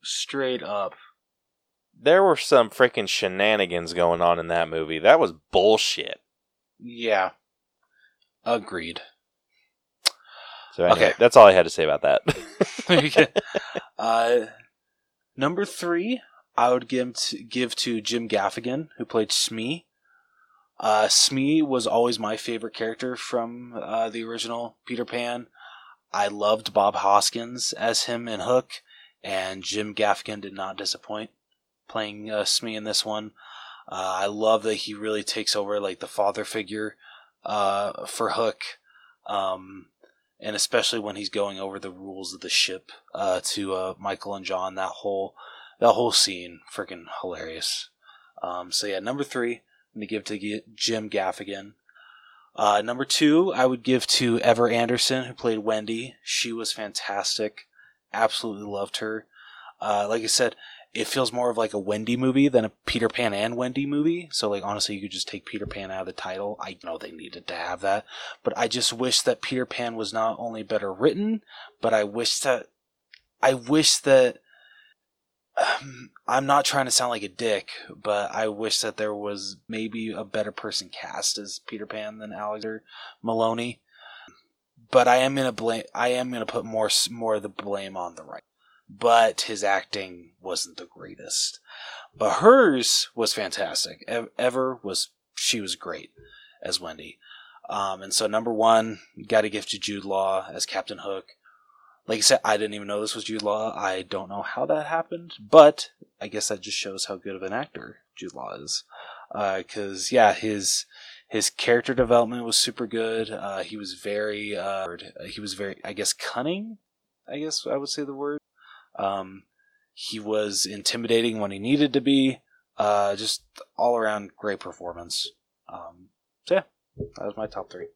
Straight up. There were some freaking shenanigans going on in that movie. That was bullshit. Yeah. Agreed. So anyway, Okay. that's all I had to say about that. Uh, number three, I would give to, give to Jim Gaffigan, who played Smee. Uh, Smee was always my favorite character from uh, the original Peter Pan. I loved Bob Hoskins as him in Hook, and Jim Gaffigan did not disappoint playing uh, Smee in this one. Uh, I love that he really takes over like the father figure uh, for Hook. Um, and especially when he's going over the rules of the ship uh, to uh, Michael and John. That whole that whole scene, freaking hilarious. Um, so yeah, number three, I'm gonna give to Jim Gaffigan. Uh, number two, I would give to Ever Anderson, who played Wendy. She was fantastic. Absolutely loved her. Uh, like I said, it feels more of like a Wendy movie than a Peter Pan and Wendy movie. So like honestly, you could just take Peter Pan out of the title. I know they needed to have that, but I just wish that Peter Pan was not only better written, but I wish that I wish that um, I'm not trying to sound like a dick, but I wish that there was maybe a better person cast as Peter Pan than Alexander Molony. But I am gonna blame. I am gonna put more more of the blame on the right. But his acting wasn't the greatest. But hers was fantastic. Ever was she was great as Wendy. Um, and so number one, got to give to Jude Law as Captain Hook. Like I said, I didn't even know this was Jude Law. I don't know how that happened, but I guess that just shows how good of an actor Jude Law is. Because yeah, his his character development was super good. Uh, he was very uh, he was very I guess cunning. I guess I would say the word. Um, he was intimidating when he needed to be. Uh, just all around great performance. Um, so yeah, that was my top three.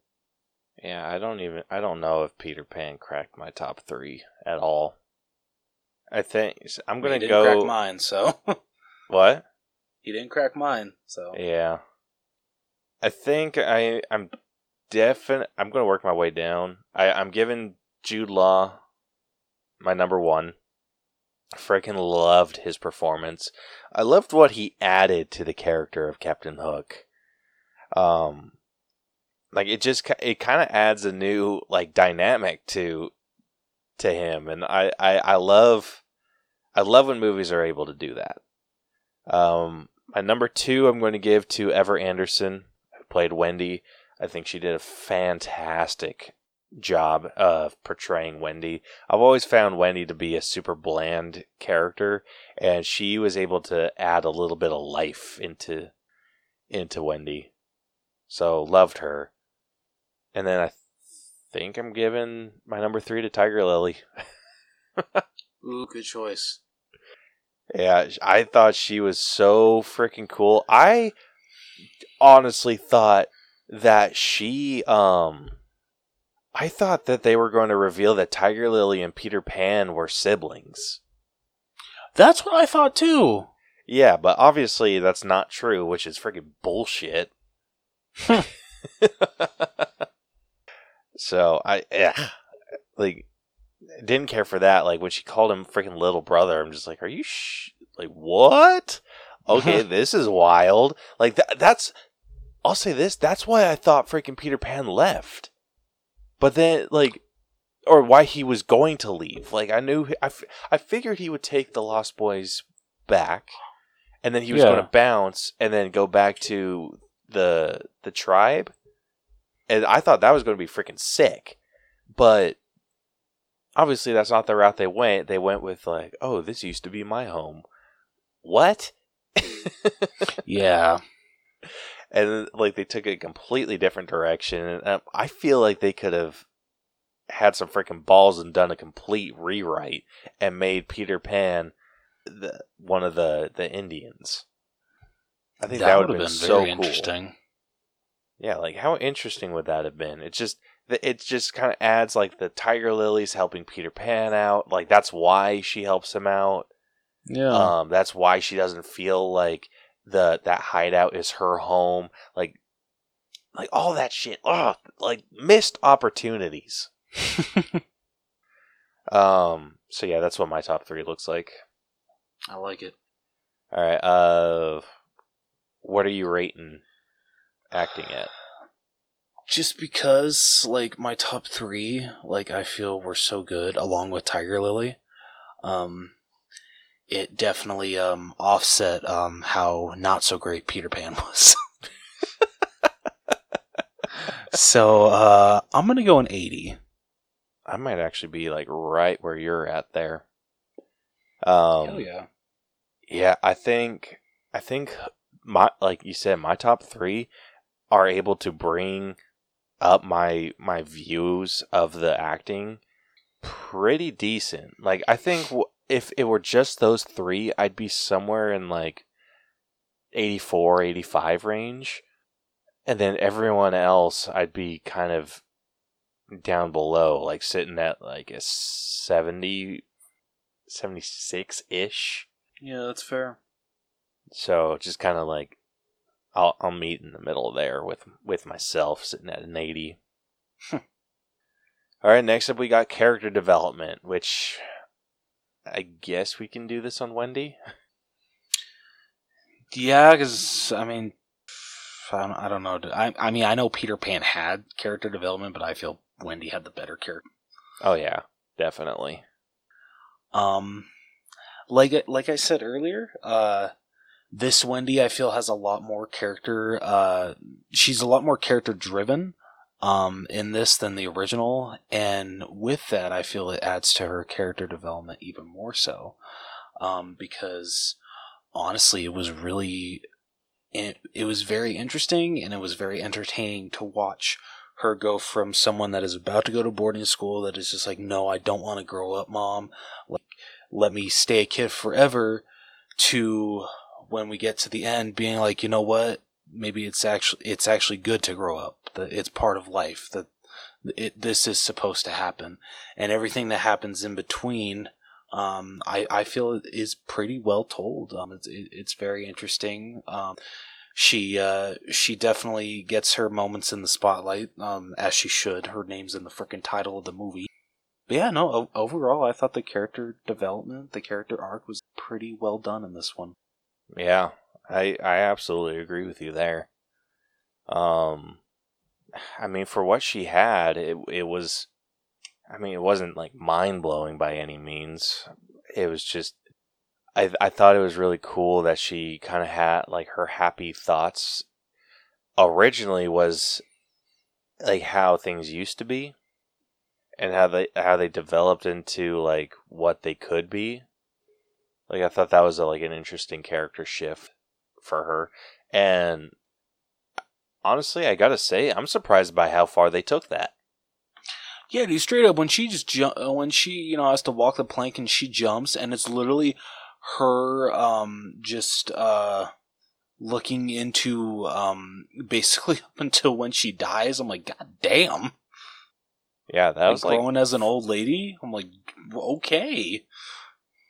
yeah, I don't even I don't know if Peter Pan cracked my top three at all. I think I'm gonna didn't go. crack mine, so What? he didn't crack mine. So Yeah. I think I I'm definite I'm gonna work my way down. I, I'm giving Jude Law my number one. Freaking loved his performance. I loved what he added to the character of Captain Hook. Um like it just it kind of adds a new like dynamic to to him and I, I I love I love when movies are able to do that. Um my number two, I'm going to give to Ever Anderson, played Wendy. I think she did a fantastic job of portraying Wendy. I've always found Wendy to be a super bland character, and she was able to add a little bit of life into into Wendy. So loved her. And then I think I'm giving my number three to Tiger Lily. ooh, good choice. Yeah, I thought she was so freaking cool. I honestly thought that she um I thought that they were going to reveal that Tiger Lily and Peter Pan were siblings. That's what I thought too. Yeah, but obviously that's not true, which is freaking bullshit. so I yeah, like didn't care for that. Like when she called him freaking little brother, I'm just like, are you sh- like what? Okay, uh-huh. this is wild. Like that. That's. I'll say this. That's why I thought freaking Peter Pan left. But then, like, or why he was going to leave. Like I knew, I, f- I figured he would take the Lost Boys back, and then he was Yeah. going to bounce and then go back to the the tribe. And I thought that was going to be freaking sick, but obviously that's not the route they went. They went with like, oh, this used to be my home. What? Yeah. and like they took a completely different direction. And um, I feel like they could have had some freaking balls and done a complete rewrite and made Peter Pan the, one of the the Indians. I think that, would have been, so very cool. interesting. Yeah, like how interesting would that have been? It's just it just kind of adds like the Tiger Lilies helping Peter Pan out. Like that's why she helps him out. Yeah. Um, that's why she doesn't feel like the that hideout is her home. Like, like all that shit. Ugh, like missed opportunities. Um. So yeah, that's what my top three looks like. I like it. All right. Uh, what are you rating acting at? Just because, like, my top three, like, I feel were so good, along with Tiger Lily, um, it definitely, um, offset, um, how not so great Peter Pan was. so, uh, I'm gonna go an 80. I might actually be like right where you're at there. Um, Hell yeah. Yeah, I think I think my like you said, my top three are able to bring up my my views of the acting pretty decent. Like I think if it were just those three, I'd be somewhere in like 84, 85 range. And then everyone else, I'd be kind of down below, like sitting at like a 70, 76 ish. Yeah, that's fair. So just kind of like I'll I'll meet in the middle there with with myself sitting at an 80. All right, next up we got character development, which I guess we can do this on Wendy. Yeah, because, I mean, I don't, I don't know. I, I mean, I know Peter Pan had character development, but I feel Wendy had the better character. Oh yeah, definitely. Um, like like I said earlier, uh, this Wendy I feel has a lot more character. Uh, she's a lot more character driven. Um, in this than the original, and with that, I feel it adds to her character development even more so. Um, because honestly, it was really, it, it was very interesting and it was very entertaining to watch her go from someone that is about to go to boarding school that is just like, no, I don't want to grow up, mom. Like, let me stay a kid forever to when we get to the end being like, you know what? Maybe it's actually, it's actually good to grow up. That it's part of life that it, this is supposed to happen and everything that happens in between. Um, I, I feel is pretty well told. Um, it's, it, it's very interesting. Um, she uh, she definitely gets her moments in the spotlight, um, as she should. Her name's in the freaking title of the movie. But yeah, no. O- overall, I thought the character development, the character arc, was pretty well done in this one. Yeah, I I absolutely agree with you there. Um, I mean, for what she had, it it was. I mean, it wasn't like mind blowing by any means. It was just. I I thought it was really cool that she kind of had like her happy thoughts. Originally was like how things used to be, and how they how they developed into like what they could be. Like I thought that was a, like an interesting character shift for her, and honestly, I gotta say, I'm surprised by how far they took that. Yeah, dude, straight up when she just ju- uh, when she you know has to walk the plank and she jumps and it's literally her um just uh looking into um basically up until when she dies. I'm like, God damn. Yeah, that Like, was like growing as an old lady. I'm like, okay,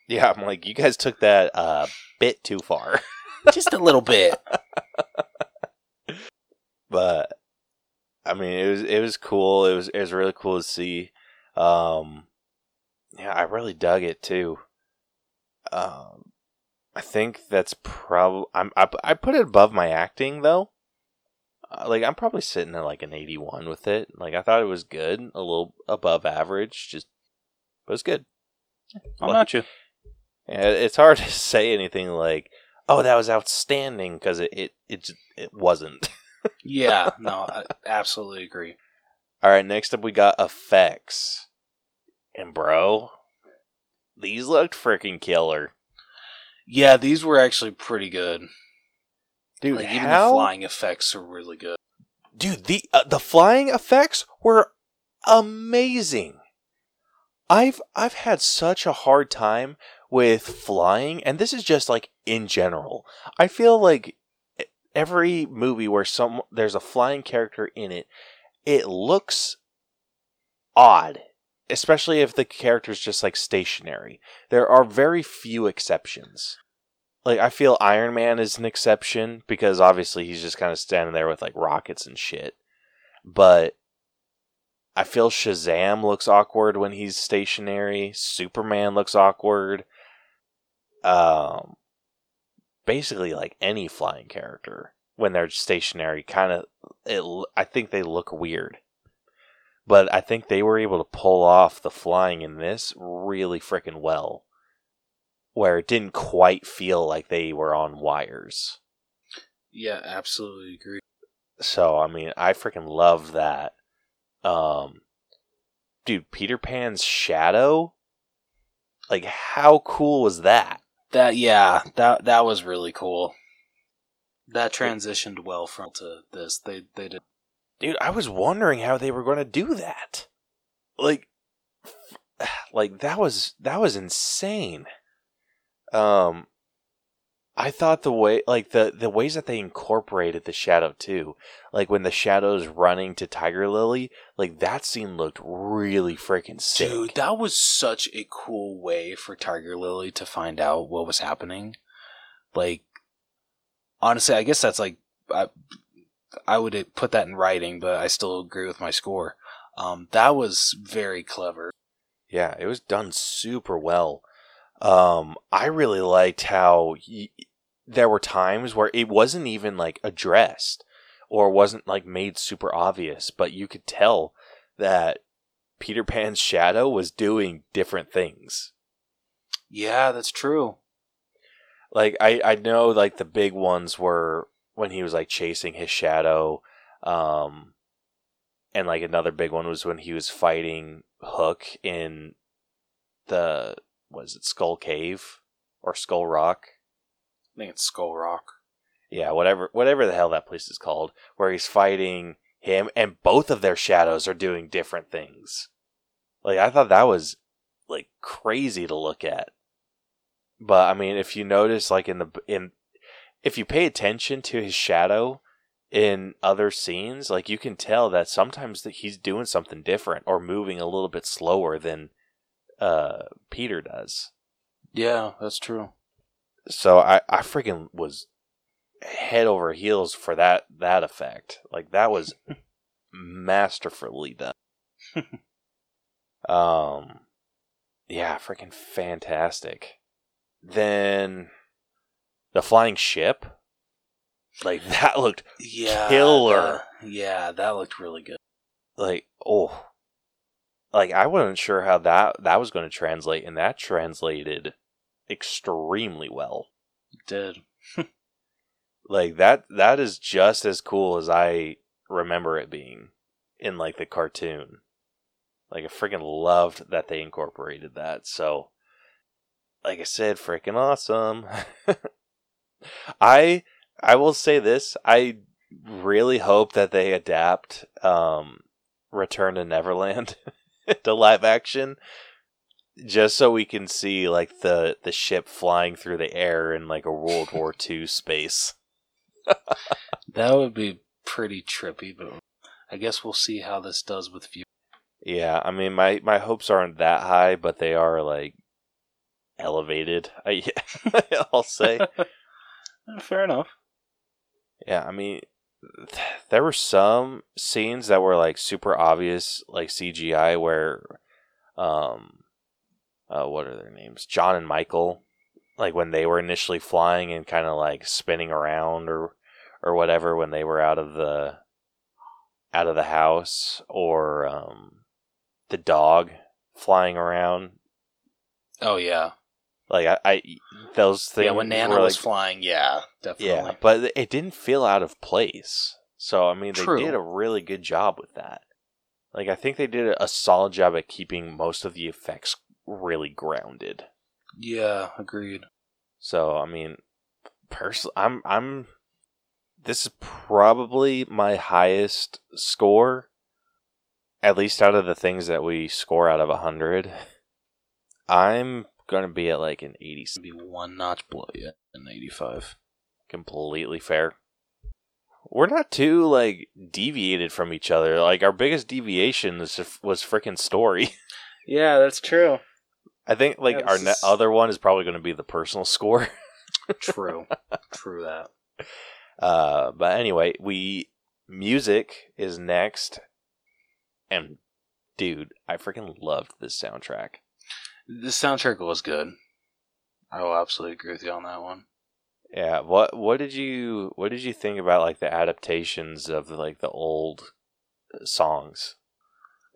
yeah. I'm like, you guys took that a bit too far, just a little bit. but I mean, it was it was cool. It was it was really cool to see. Um, yeah, I really dug it too. Um, I think that's probably I'm I, I put it above my acting though. Uh, like I'm probably sitting at like an 81 with it. Like I thought it was good, a little above average, just but it's good. I'm Like- not you. Yeah, it's hard to say anything like, "Oh, that was outstanding," because it it it, it wasn't. Yeah, no, I absolutely agree. All right, next up we got effects, and bro, these looked freaking killer, Yeah, these were actually pretty good. dude. like even the flying effects are really good. dude? The uh, the flying effects were amazing. I've I've had such a hard time with flying, and this is just like in general. I feel like every movie where some there's a flying character in it, it looks odd, especially if the character's just like stationary. There are very few exceptions. Like I feel Iron Man is an exception because obviously he's just kind of standing there with like rockets and shit. But I feel Shazam looks awkward when he's stationary. Superman looks awkward. Um, basically, like any flying character when they're stationary, kind of, it. I think they look weird. But I think they were able to pull off the flying in this really freaking well, where it didn't quite feel like they were on wires. Yeah, absolutely agree. So I mean, I freaking love that. Um, dude, Peter Pan's shadow. Like, how cool was that? That yeah, that that was really cool. That transitioned well from to this. They they did. Dude, I was wondering how they were going to do that. Like, like that was that was insane. Um, I thought the way, like the the ways that they incorporated the shadow too, like when the shadow's running to Tiger Lily, like that scene looked really freaking sick. Dude, that was such a cool way for Tiger Lily to find out what was happening. Like, honestly, I guess that's like I, I would put that in writing, but I still agree with my score. Um, that was very clever. Yeah, it was done super well. Um, I really liked how y- there were times where it wasn't even like addressed or wasn't like made super obvious, but you could tell that Peter Pan's shadow was doing different things. Yeah, that's true. Like I, I know like the big ones were when he was like chasing his shadow, um, and like another big one was when he was fighting Hook in the was it Skull Cave or Skull Rock? I think it's Skull Rock. Yeah, whatever whatever the hell that place is called, where he's fighting him and both of their shadows are doing different things. Like I thought that was like crazy to look at. But I mean, if you notice like in the in if you pay attention to his shadow in other scenes, like you can tell that sometimes that he's doing something different or moving a little bit slower than uh Peter does. Yeah, that's true. So I I freaking was head over heels for that that effect. Like that was masterfully done. um yeah, freaking fantastic. Then the flying ship like that looked Yeah, Killer. that- yeah, that looked really good. like oh like I wasn't sure how that that was going to translate and that translated extremely well. It did. like that that is just as cool as I remember it being in like the cartoon. Like I freaking loved that they incorporated that. So like I said, freaking awesome. I I will say this, I really hope that they adapt um Return to Neverland to live action. Just so we can see like the the ship flying through the air in like a World War II space. That would be pretty trippy, but I guess we'll see how this does with view. Yeah, I mean my my hopes aren't that high, but they are like elevated. I, I'll say. Fair enough. Yeah, I mean, th- there were some scenes that were like super obvious, like CGI, where, um, uh, what are their names? John and Michael, like when they were initially flying and kind of like spinning around or, or whatever when they were out of the, out of the house, or um, the dog flying around. Oh yeah, Like I, I those things. yeah. When Nana were, was like, flying, yeah, definitely. Yeah, but it didn't feel out of place. So I mean, they True. did a really good job with that. Like I think they did a solid job at keeping most of the effects really grounded. Yeah, agreed. So I mean, personally, I'm I'm. This is probably my highest score, at least out of the things that we score out of hundred. I'm gonna be at like an eighty. Be one notch below you an eighty-five. completely fair. We're not too like deviated from each other. Like our biggest deviation was was freaking story. Yeah, that's true. I think like Yeah, our ne- other one is probably going to be the personal score. True. true that. Uh, but anyway, we music is next, and dude, I freaking loved this soundtrack. The soundtrack was good. I will absolutely agree with you on that one. Yeah, what what did you what did you think about like the adaptations of like the old uh, songs?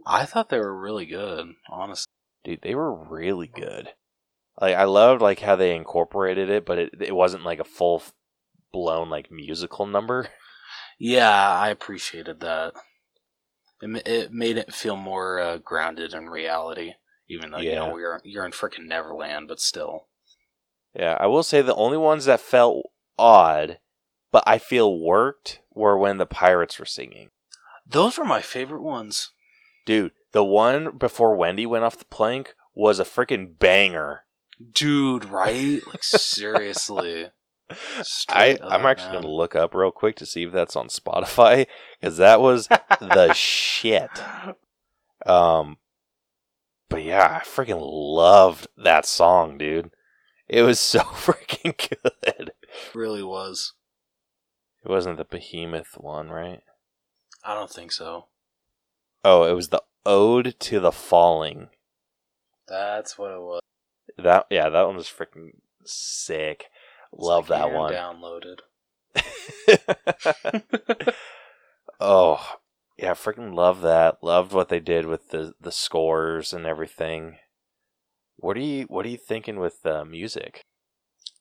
I thought they were really good, honestly. Dude they were really good like i loved like how they incorporated it but it, it wasn't like a full blown like musical number Yeah, I appreciated that. It, it made it feel more uh, grounded in reality, even though you know we're you're in freaking Neverland, but still. yeah i will say the only ones that felt odd but i feel worked were when the pirates were singing Those were my favorite ones. dude the one before wendy went off the plank was a freaking banger Dude, right? Like seriously. I, I'm actually man. to look up real quick to see if that's on Spotify because that was the shit. Um, but yeah, I freaking loved that song, dude. It was so freaking good. really was. It wasn't the Behemoth one, right? I don't think so. Oh, it was the Ode to the Falling. That's what it was. That yeah, that one was freaking sick. It's Love like that one. Downloaded. oh, yeah, freaking love that. Loved what they did with the the scores and everything. What are you What are you thinking with the music?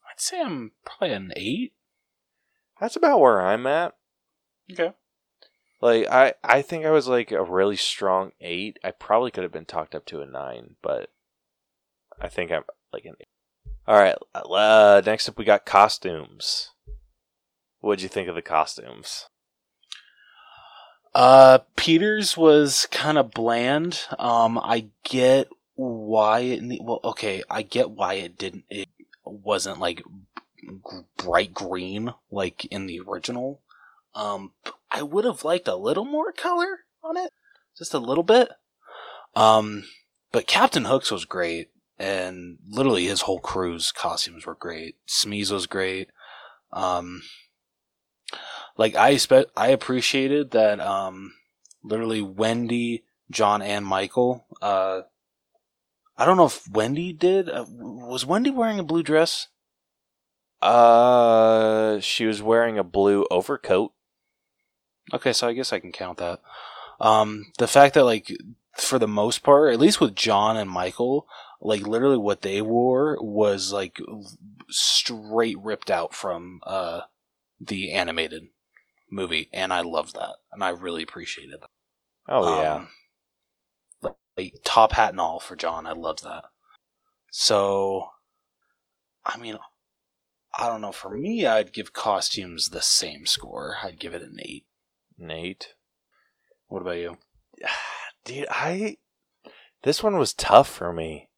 I'd say I'm probably an eight. That's about where I'm at. Okay. Like I, I think I was like a really strong eight. I probably could have been talked up to a nine, but I think I'm like an eight. All right. Uh, next up, we got costumes. What'd you think of the costumes? Uh, Peters was kind of bland. Um, I get why it. ne- Well, okay, I get why it didn't. It wasn't like bright green like in the original. Um, I would have liked a little more color on it, just a little bit. Um, but Captain Hooks was great, and literally his whole crew's costumes were great. Smee's was great. Um, like I spe- I appreciated that um literally Wendy, John and Michael uh I don't know if Wendy did uh, was Wendy wearing a blue dress? Uh, she was wearing a blue overcoat. Okay, so I guess I can count that. Um the fact that like for the most part, at least with John and Michael, like literally what they wore was like straight ripped out from uh the animated movie and I loved that and I really appreciated that. Oh yeah. Um, like, like, top hat and all for John. I loved that. So, I mean, I don't know. For me, I'd give costumes the same score. I'd give it an eight. Nate. What about you? Dude, I this one was tough for me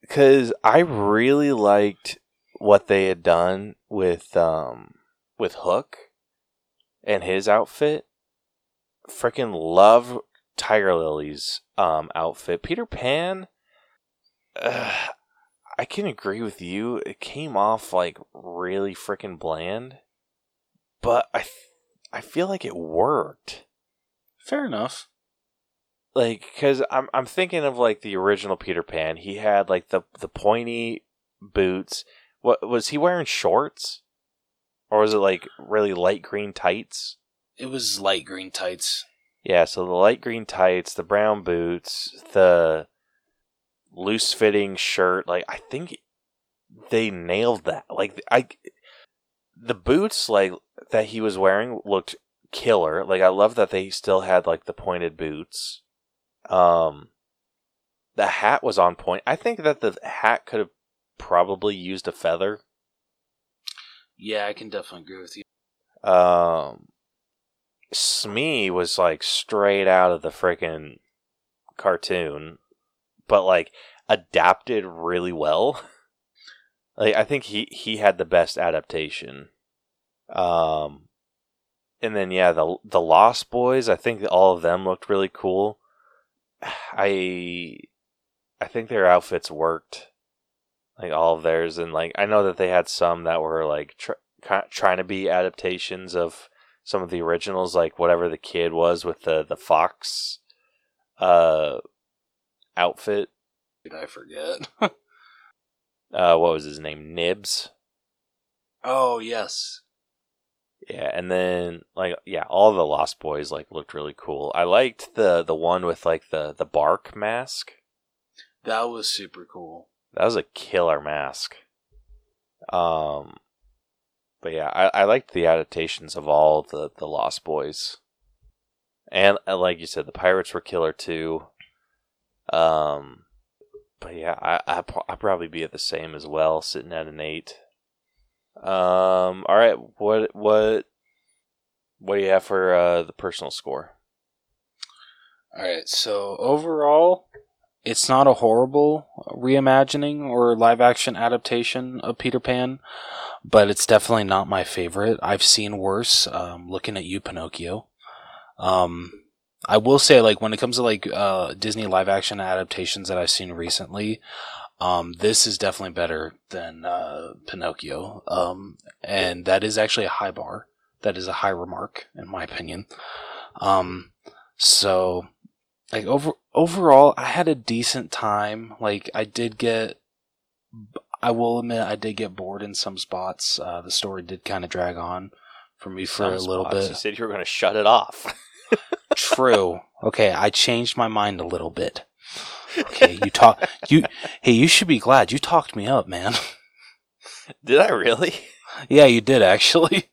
because I really liked what they had done with um with Hook and his outfit. Freaking love Tiger Lily's um outfit. Peter Pan. Uh, I can agree with you. It came off like really freaking bland, but I th- I feel like it worked. Fair enough. Like, cause I'm I'm thinking of like the original Peter Pan. He had like the the pointy boots. What was he wearing shorts, or was it like really light green tights? It was light green tights. Yeah, so the light green tights, the brown boots, the loose fitting shirt. Like I think they nailed that. Like I, the boots like that he was wearing looked killer. Like I love that they still had like the pointed boots. Um, the hat was on point. I think that the hat could have probably used a feather. Yeah, I can definitely agree with you. Um, Smee was like straight out of the freaking cartoon, but like adapted really well. like I think he he had the best adaptation. Um, and then yeah, the the Lost Boys. I think all of them looked really cool. I I think their outfits worked, like all of theirs, and like I know that they had some that were like tr- trying to be adaptations of some of the originals, like whatever the kid was with the the fox uh outfit. Did I forget? uh, what was his name? Nibs. Oh yes. Yeah, and then like yeah, all the Lost Boys like looked really cool. I liked the the one with like the the bark mask. That was super cool. That was a killer mask. Um, but yeah, I, I liked the adaptations of all the the Lost Boys, and, and like you said, the pirates were killer too. Um, but yeah, I I I probably be at the same as well, sitting at an eight. Um, all right, what what what do you have for uh, the personal score? All right, so overall, it's not a horrible reimagining or live action adaptation of Peter Pan, but it's definitely not my favorite. I've seen worse. Um, looking at you, Pinocchio. Um, I will say, like, when it comes to like uh, Disney live action adaptations that I've seen recently, um, this is definitely better than uh, Pinocchio, um, and that is actually a high bar. That is a high remark, in my opinion. Um, so like over overall i had a decent time like i did get i will admit i did get bored in some spots uh, the story did kind of drag on for me for Some a little spots, bit You said you were going to shut it off. true okay i changed my mind a little bit okay you talk you hey you should be glad you talked me up man Did I really? yeah you did actually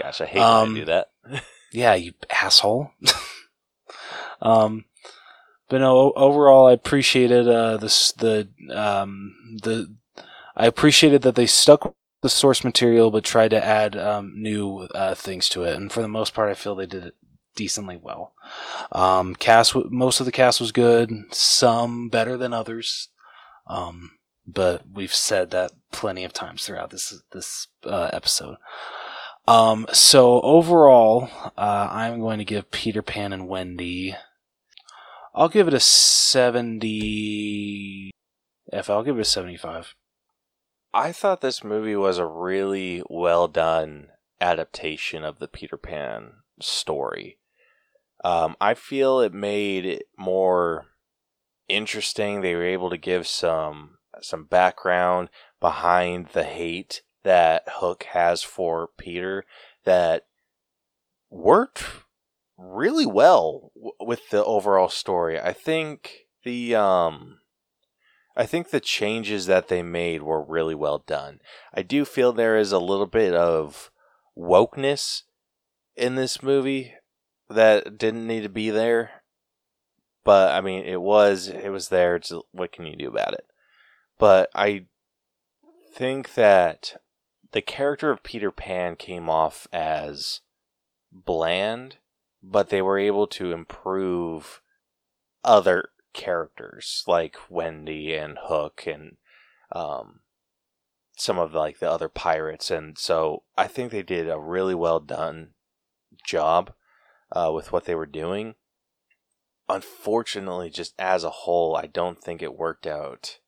Gosh, I hate Um, when I do that. Yeah, you asshole. um, but no, overall, I appreciated uh, this the um, the I appreciated that they stuck with the source material, but tried to add um, new uh, things to it. And for the most part, I feel they did it decently well. Um, cast, most of the cast was good. Some better than others. Um, but we've said that plenty of times throughout this this uh, episode. Um, so overall, uh, I'm going to give Peter Pan and Wendy. I'll give it a 70. If I'll give it a 75. I thought this movie was a really well done adaptation of the Peter Pan story. Um, I feel it made it more interesting. They were able to give some some background behind the hate that Hook has for Peter that worked really well w- with the overall story. I think the um I think the changes that they made were really well done. I do feel there is a little bit of wokeness in this movie that didn't need to be there. But I mean, it was it was there. It's, what can you do about it? But I think that the character of Peter Pan came off as bland, but they were able to improve other characters like Wendy and Hook and um, some of like the other pirates, and so I think they did a really well done job uh, with what they were doing. Unfortunately, just as a whole, I don't think it worked out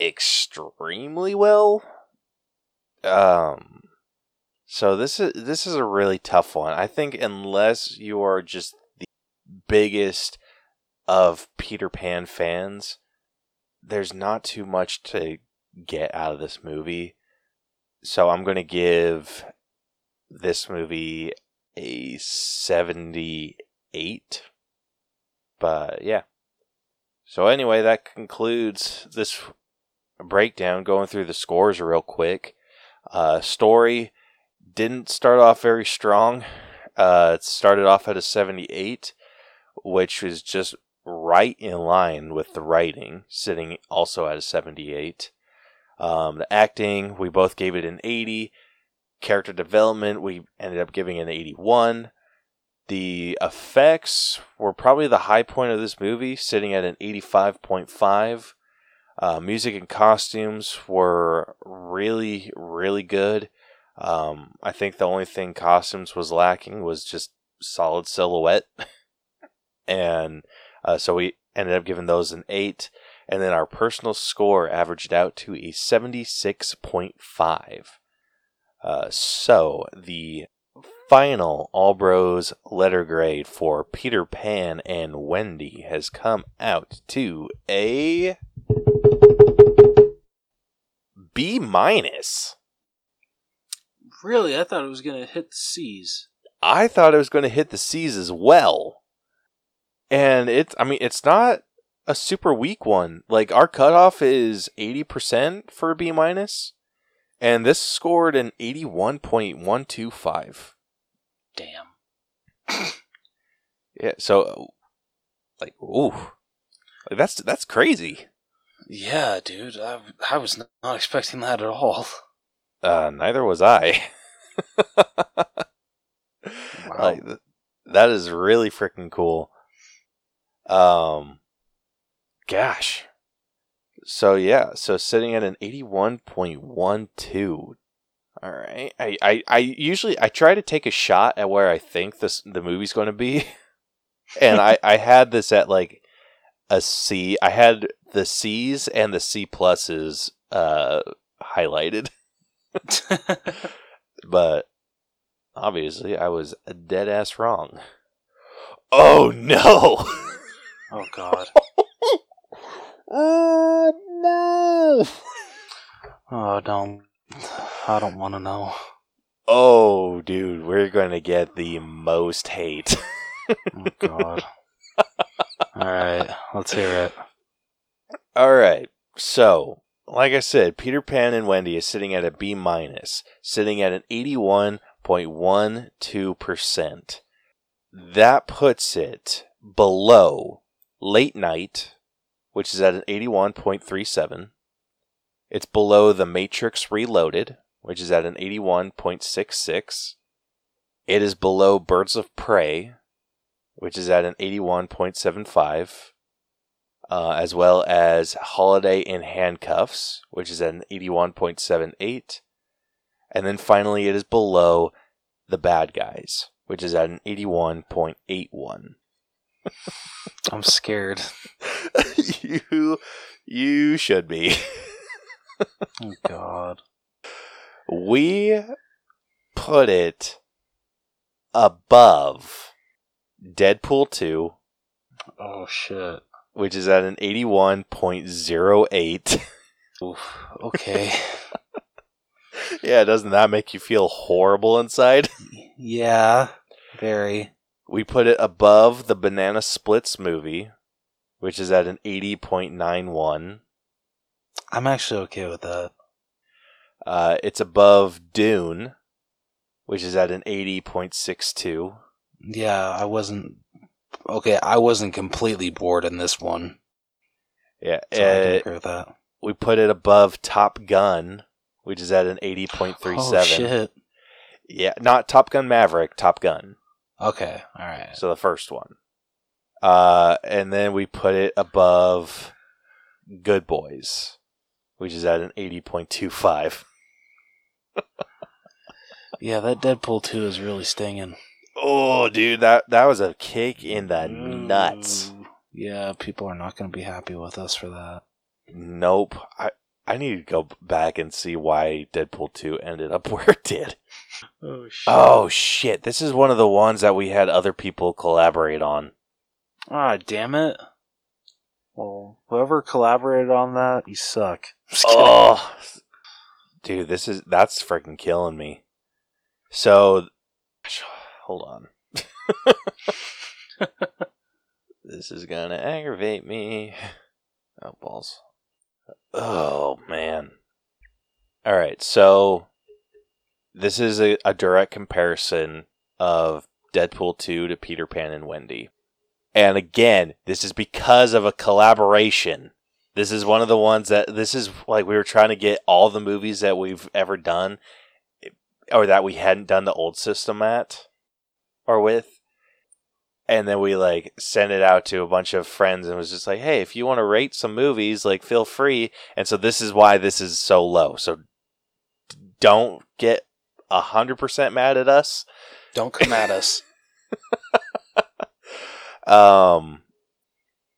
extremely well. Um, so this is this is a really tough one. I think unless you are just the biggest of Peter Pan fans, there's not too much to get out of this movie. So I'm going to give this movie a 78. But yeah. So anyway, that concludes this breakdown going through the scores real quick. Uh, story didn't start off very strong. Uh, it started off at a 78, which was just right in line with the writing, sitting also at a 78. Um, the acting, we both gave it an 80. Character development, we ended up giving an 81. The effects were probably the high point of this movie, sitting at an 85.5. Uh, music and costumes were really, really good. Um, I think the only thing costumes was lacking was just solid silhouette. and uh, so we ended up giving those an 8. And then our personal score averaged out to a 76.5. Uh, so the final All Bros letter grade for Peter Pan and Wendy has come out to a B minus. Really, I thought it was gonna hit the C's. I thought it was going to hit the C's as well. And it's, I mean, it's not a super weak one. Like our cutoff is 80% for a B minus, and this scored an 81.125. Damn. Yeah, so like ooh. Like that's that's crazy. Yeah, dude. I, I was not expecting that at all. Uh neither was I. Wow. Like th- that is really freaking cool. Um gosh. So yeah, so sitting at an 81.12. All right. I, I, I usually I try to take a shot at where I think this the movie's going to be. and I, I had this at like a C. I had the C's and the C pluses uh highlighted. but obviously I was dead ass wrong. Oh no! oh God. oh no! Oh, don't. I don't want to know. Oh, dude, we're gonna get the most hate. Oh God. all right, let's hear it. All right, so like I said, Peter Pan and Wendy is sitting at a B minus, sitting at an eighty-one point one two percent. That puts it below Late Night, which is at an eighty-one point three seven. It's below The Matrix Reloaded, which is at an 81.66. It is below Birds of Prey, which is at an 81.75, uh, as well as Holiday in Handcuffs, which is at an 81.78. And then finally, it is below The Bad Guys, which is at an 81.81. I'm scared. you, you should be. Oh God. We put it above Deadpool 2, Oh shit. which is at an 81.08. Oof. Okay. yeah, doesn't that make you feel horrible inside? yeah. Very. We put it above the Banana Splits movie, which is at an 80.91. I'm actually okay with that. Uh, it's above Dune, which is at an 80.62. Yeah, I wasn't. Okay, I wasn't completely bored in this one. Yeah, So I uh, agree with that. we put it above Top Gun, which is at an 80.37. Oh shit. Yeah, not Top Gun Maverick, Top Gun. Okay. All right. So the first one. Uh, and then we put it above Good Boys, which is at an 80.25. Yeah, that Deadpool 2 is really stinging. Oh, dude, that that was a kick in the nuts. Yeah, people are not going to be happy with us for that. Nope. I I need to go back and see why Deadpool 2 ended up where it did. Oh, shit. Oh shit, this is one of the ones that we had other people collaborate on. Ah, damn it. Well, whoever collaborated on that, you suck. Oh, dude, this is that's freaking killing me. So, hold on. this is gonna aggravate me. Oh balls. Oh man. All right, so this is a, a direct comparison of Deadpool 2 to Peter Pan and Wendy. And again, this is because of a collaboration. This is one of the ones that this is like we were trying to get all the movies that we've ever done or that we hadn't done the old system at or with. And then we like sent it out to a bunch of friends and was just like, hey, if you want to rate some movies, like feel free. And so this is why this is so low. So don't get a hundred percent mad at us. Don't come at us. Um,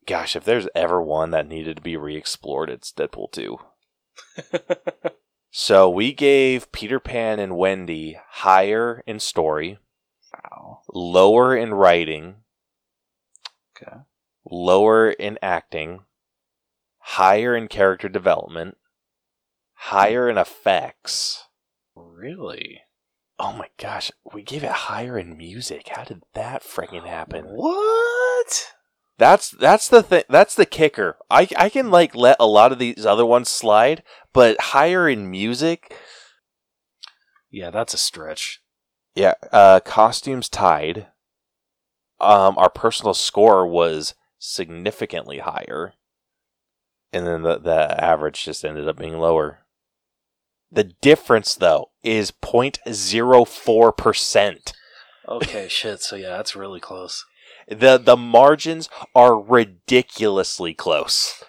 gosh, if there's ever one that needed to be re-explored, it's Deadpool two. So we gave Peter Pan and Wendy higher in story, wow. lower in writing, Okay. lower in acting, higher in character development, higher in effects. Really? Oh my gosh, we gave it higher in music. How did that freaking happen? What? That's that's the thing. That's the kicker. I I can like let a lot of these other ones slide, but higher in music, Yeah, that's a stretch. yeah. Uh, costumes tied. Um, our personal score was significantly higher, and then the the average just ended up being lower. The difference, though, is 0.04 percent. Okay, shit. So yeah, that's really close. The the margins are ridiculously close.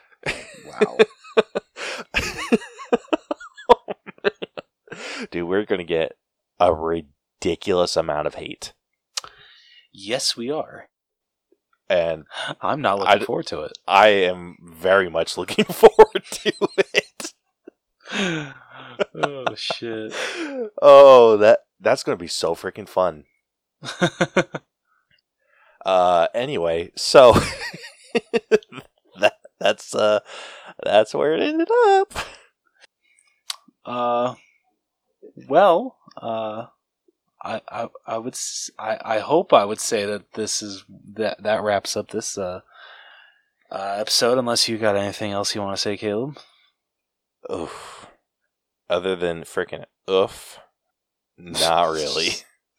Wow. Dude, we're gonna get a ridiculous amount of hate, yes, we are. and I'm not looking I'd- forward to it. I am very much looking forward to it. oh shit. Oh, that that's gonna be so freaking fun. Uh, anyway, so that that's uh that's where it ended up. uh, well, uh, I, I, I would, I, I hope I would say that this is that that wraps up this uh, uh episode. Unless you got anything else you want to say, Caleb. Oof. Other than freaking oof, not really.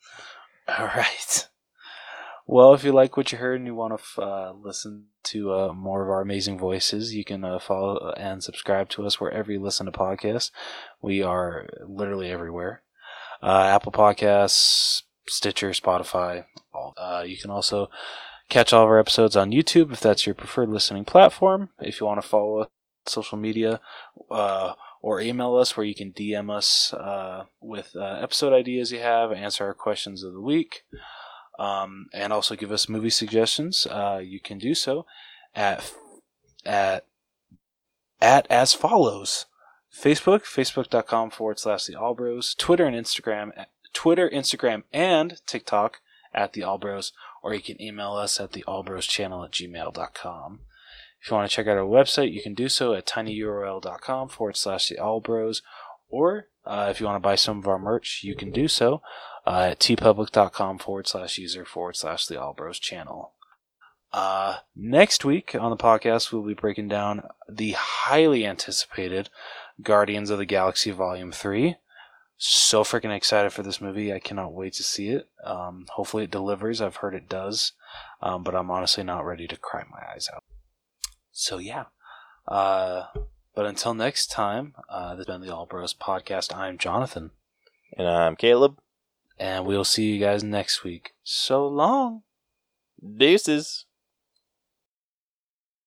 All right. Well, if you like what you heard and you want to uh, listen to uh, more of our amazing voices, you can uh, follow and subscribe to us wherever you listen to podcasts. We are literally everywhere uh, Apple Podcasts, Stitcher, Spotify. Uh, you can also catch all of our episodes on YouTube if that's your preferred listening platform. If you want to follow us on social media, uh, or email us where you can DM us uh, with uh, episode ideas you have, answer our questions of the week, um, and also give us movie suggestions. Uh, you can do so at at at as follows: Facebook, facebook.com forward slash the Allbros, Twitter and Instagram, Twitter, Instagram, and TikTok at the Allbros, or you can email us at the Allbros channel at gmail.com. If you want to check out our website, you can do so at tinyurl.com forward slash the Allbros, or uh, if you want to buy some of our merch, you can do so uh, at teepublic.com forward slash user forward slash the Allbros channel. Uh, next week on the podcast, we'll be breaking down the highly anticipated Guardians of the Galaxy Volume 3. So freaking excited for this movie. I cannot wait to see it. Um, hopefully it delivers. I've heard it does. Um, but I'm honestly not ready to cry my eyes out. So yeah. Uh, but until next time, uh, this has been the All Bros podcast. I'm Jonathan. And I'm Caleb. And we'll see you guys next week. So long. Deuces.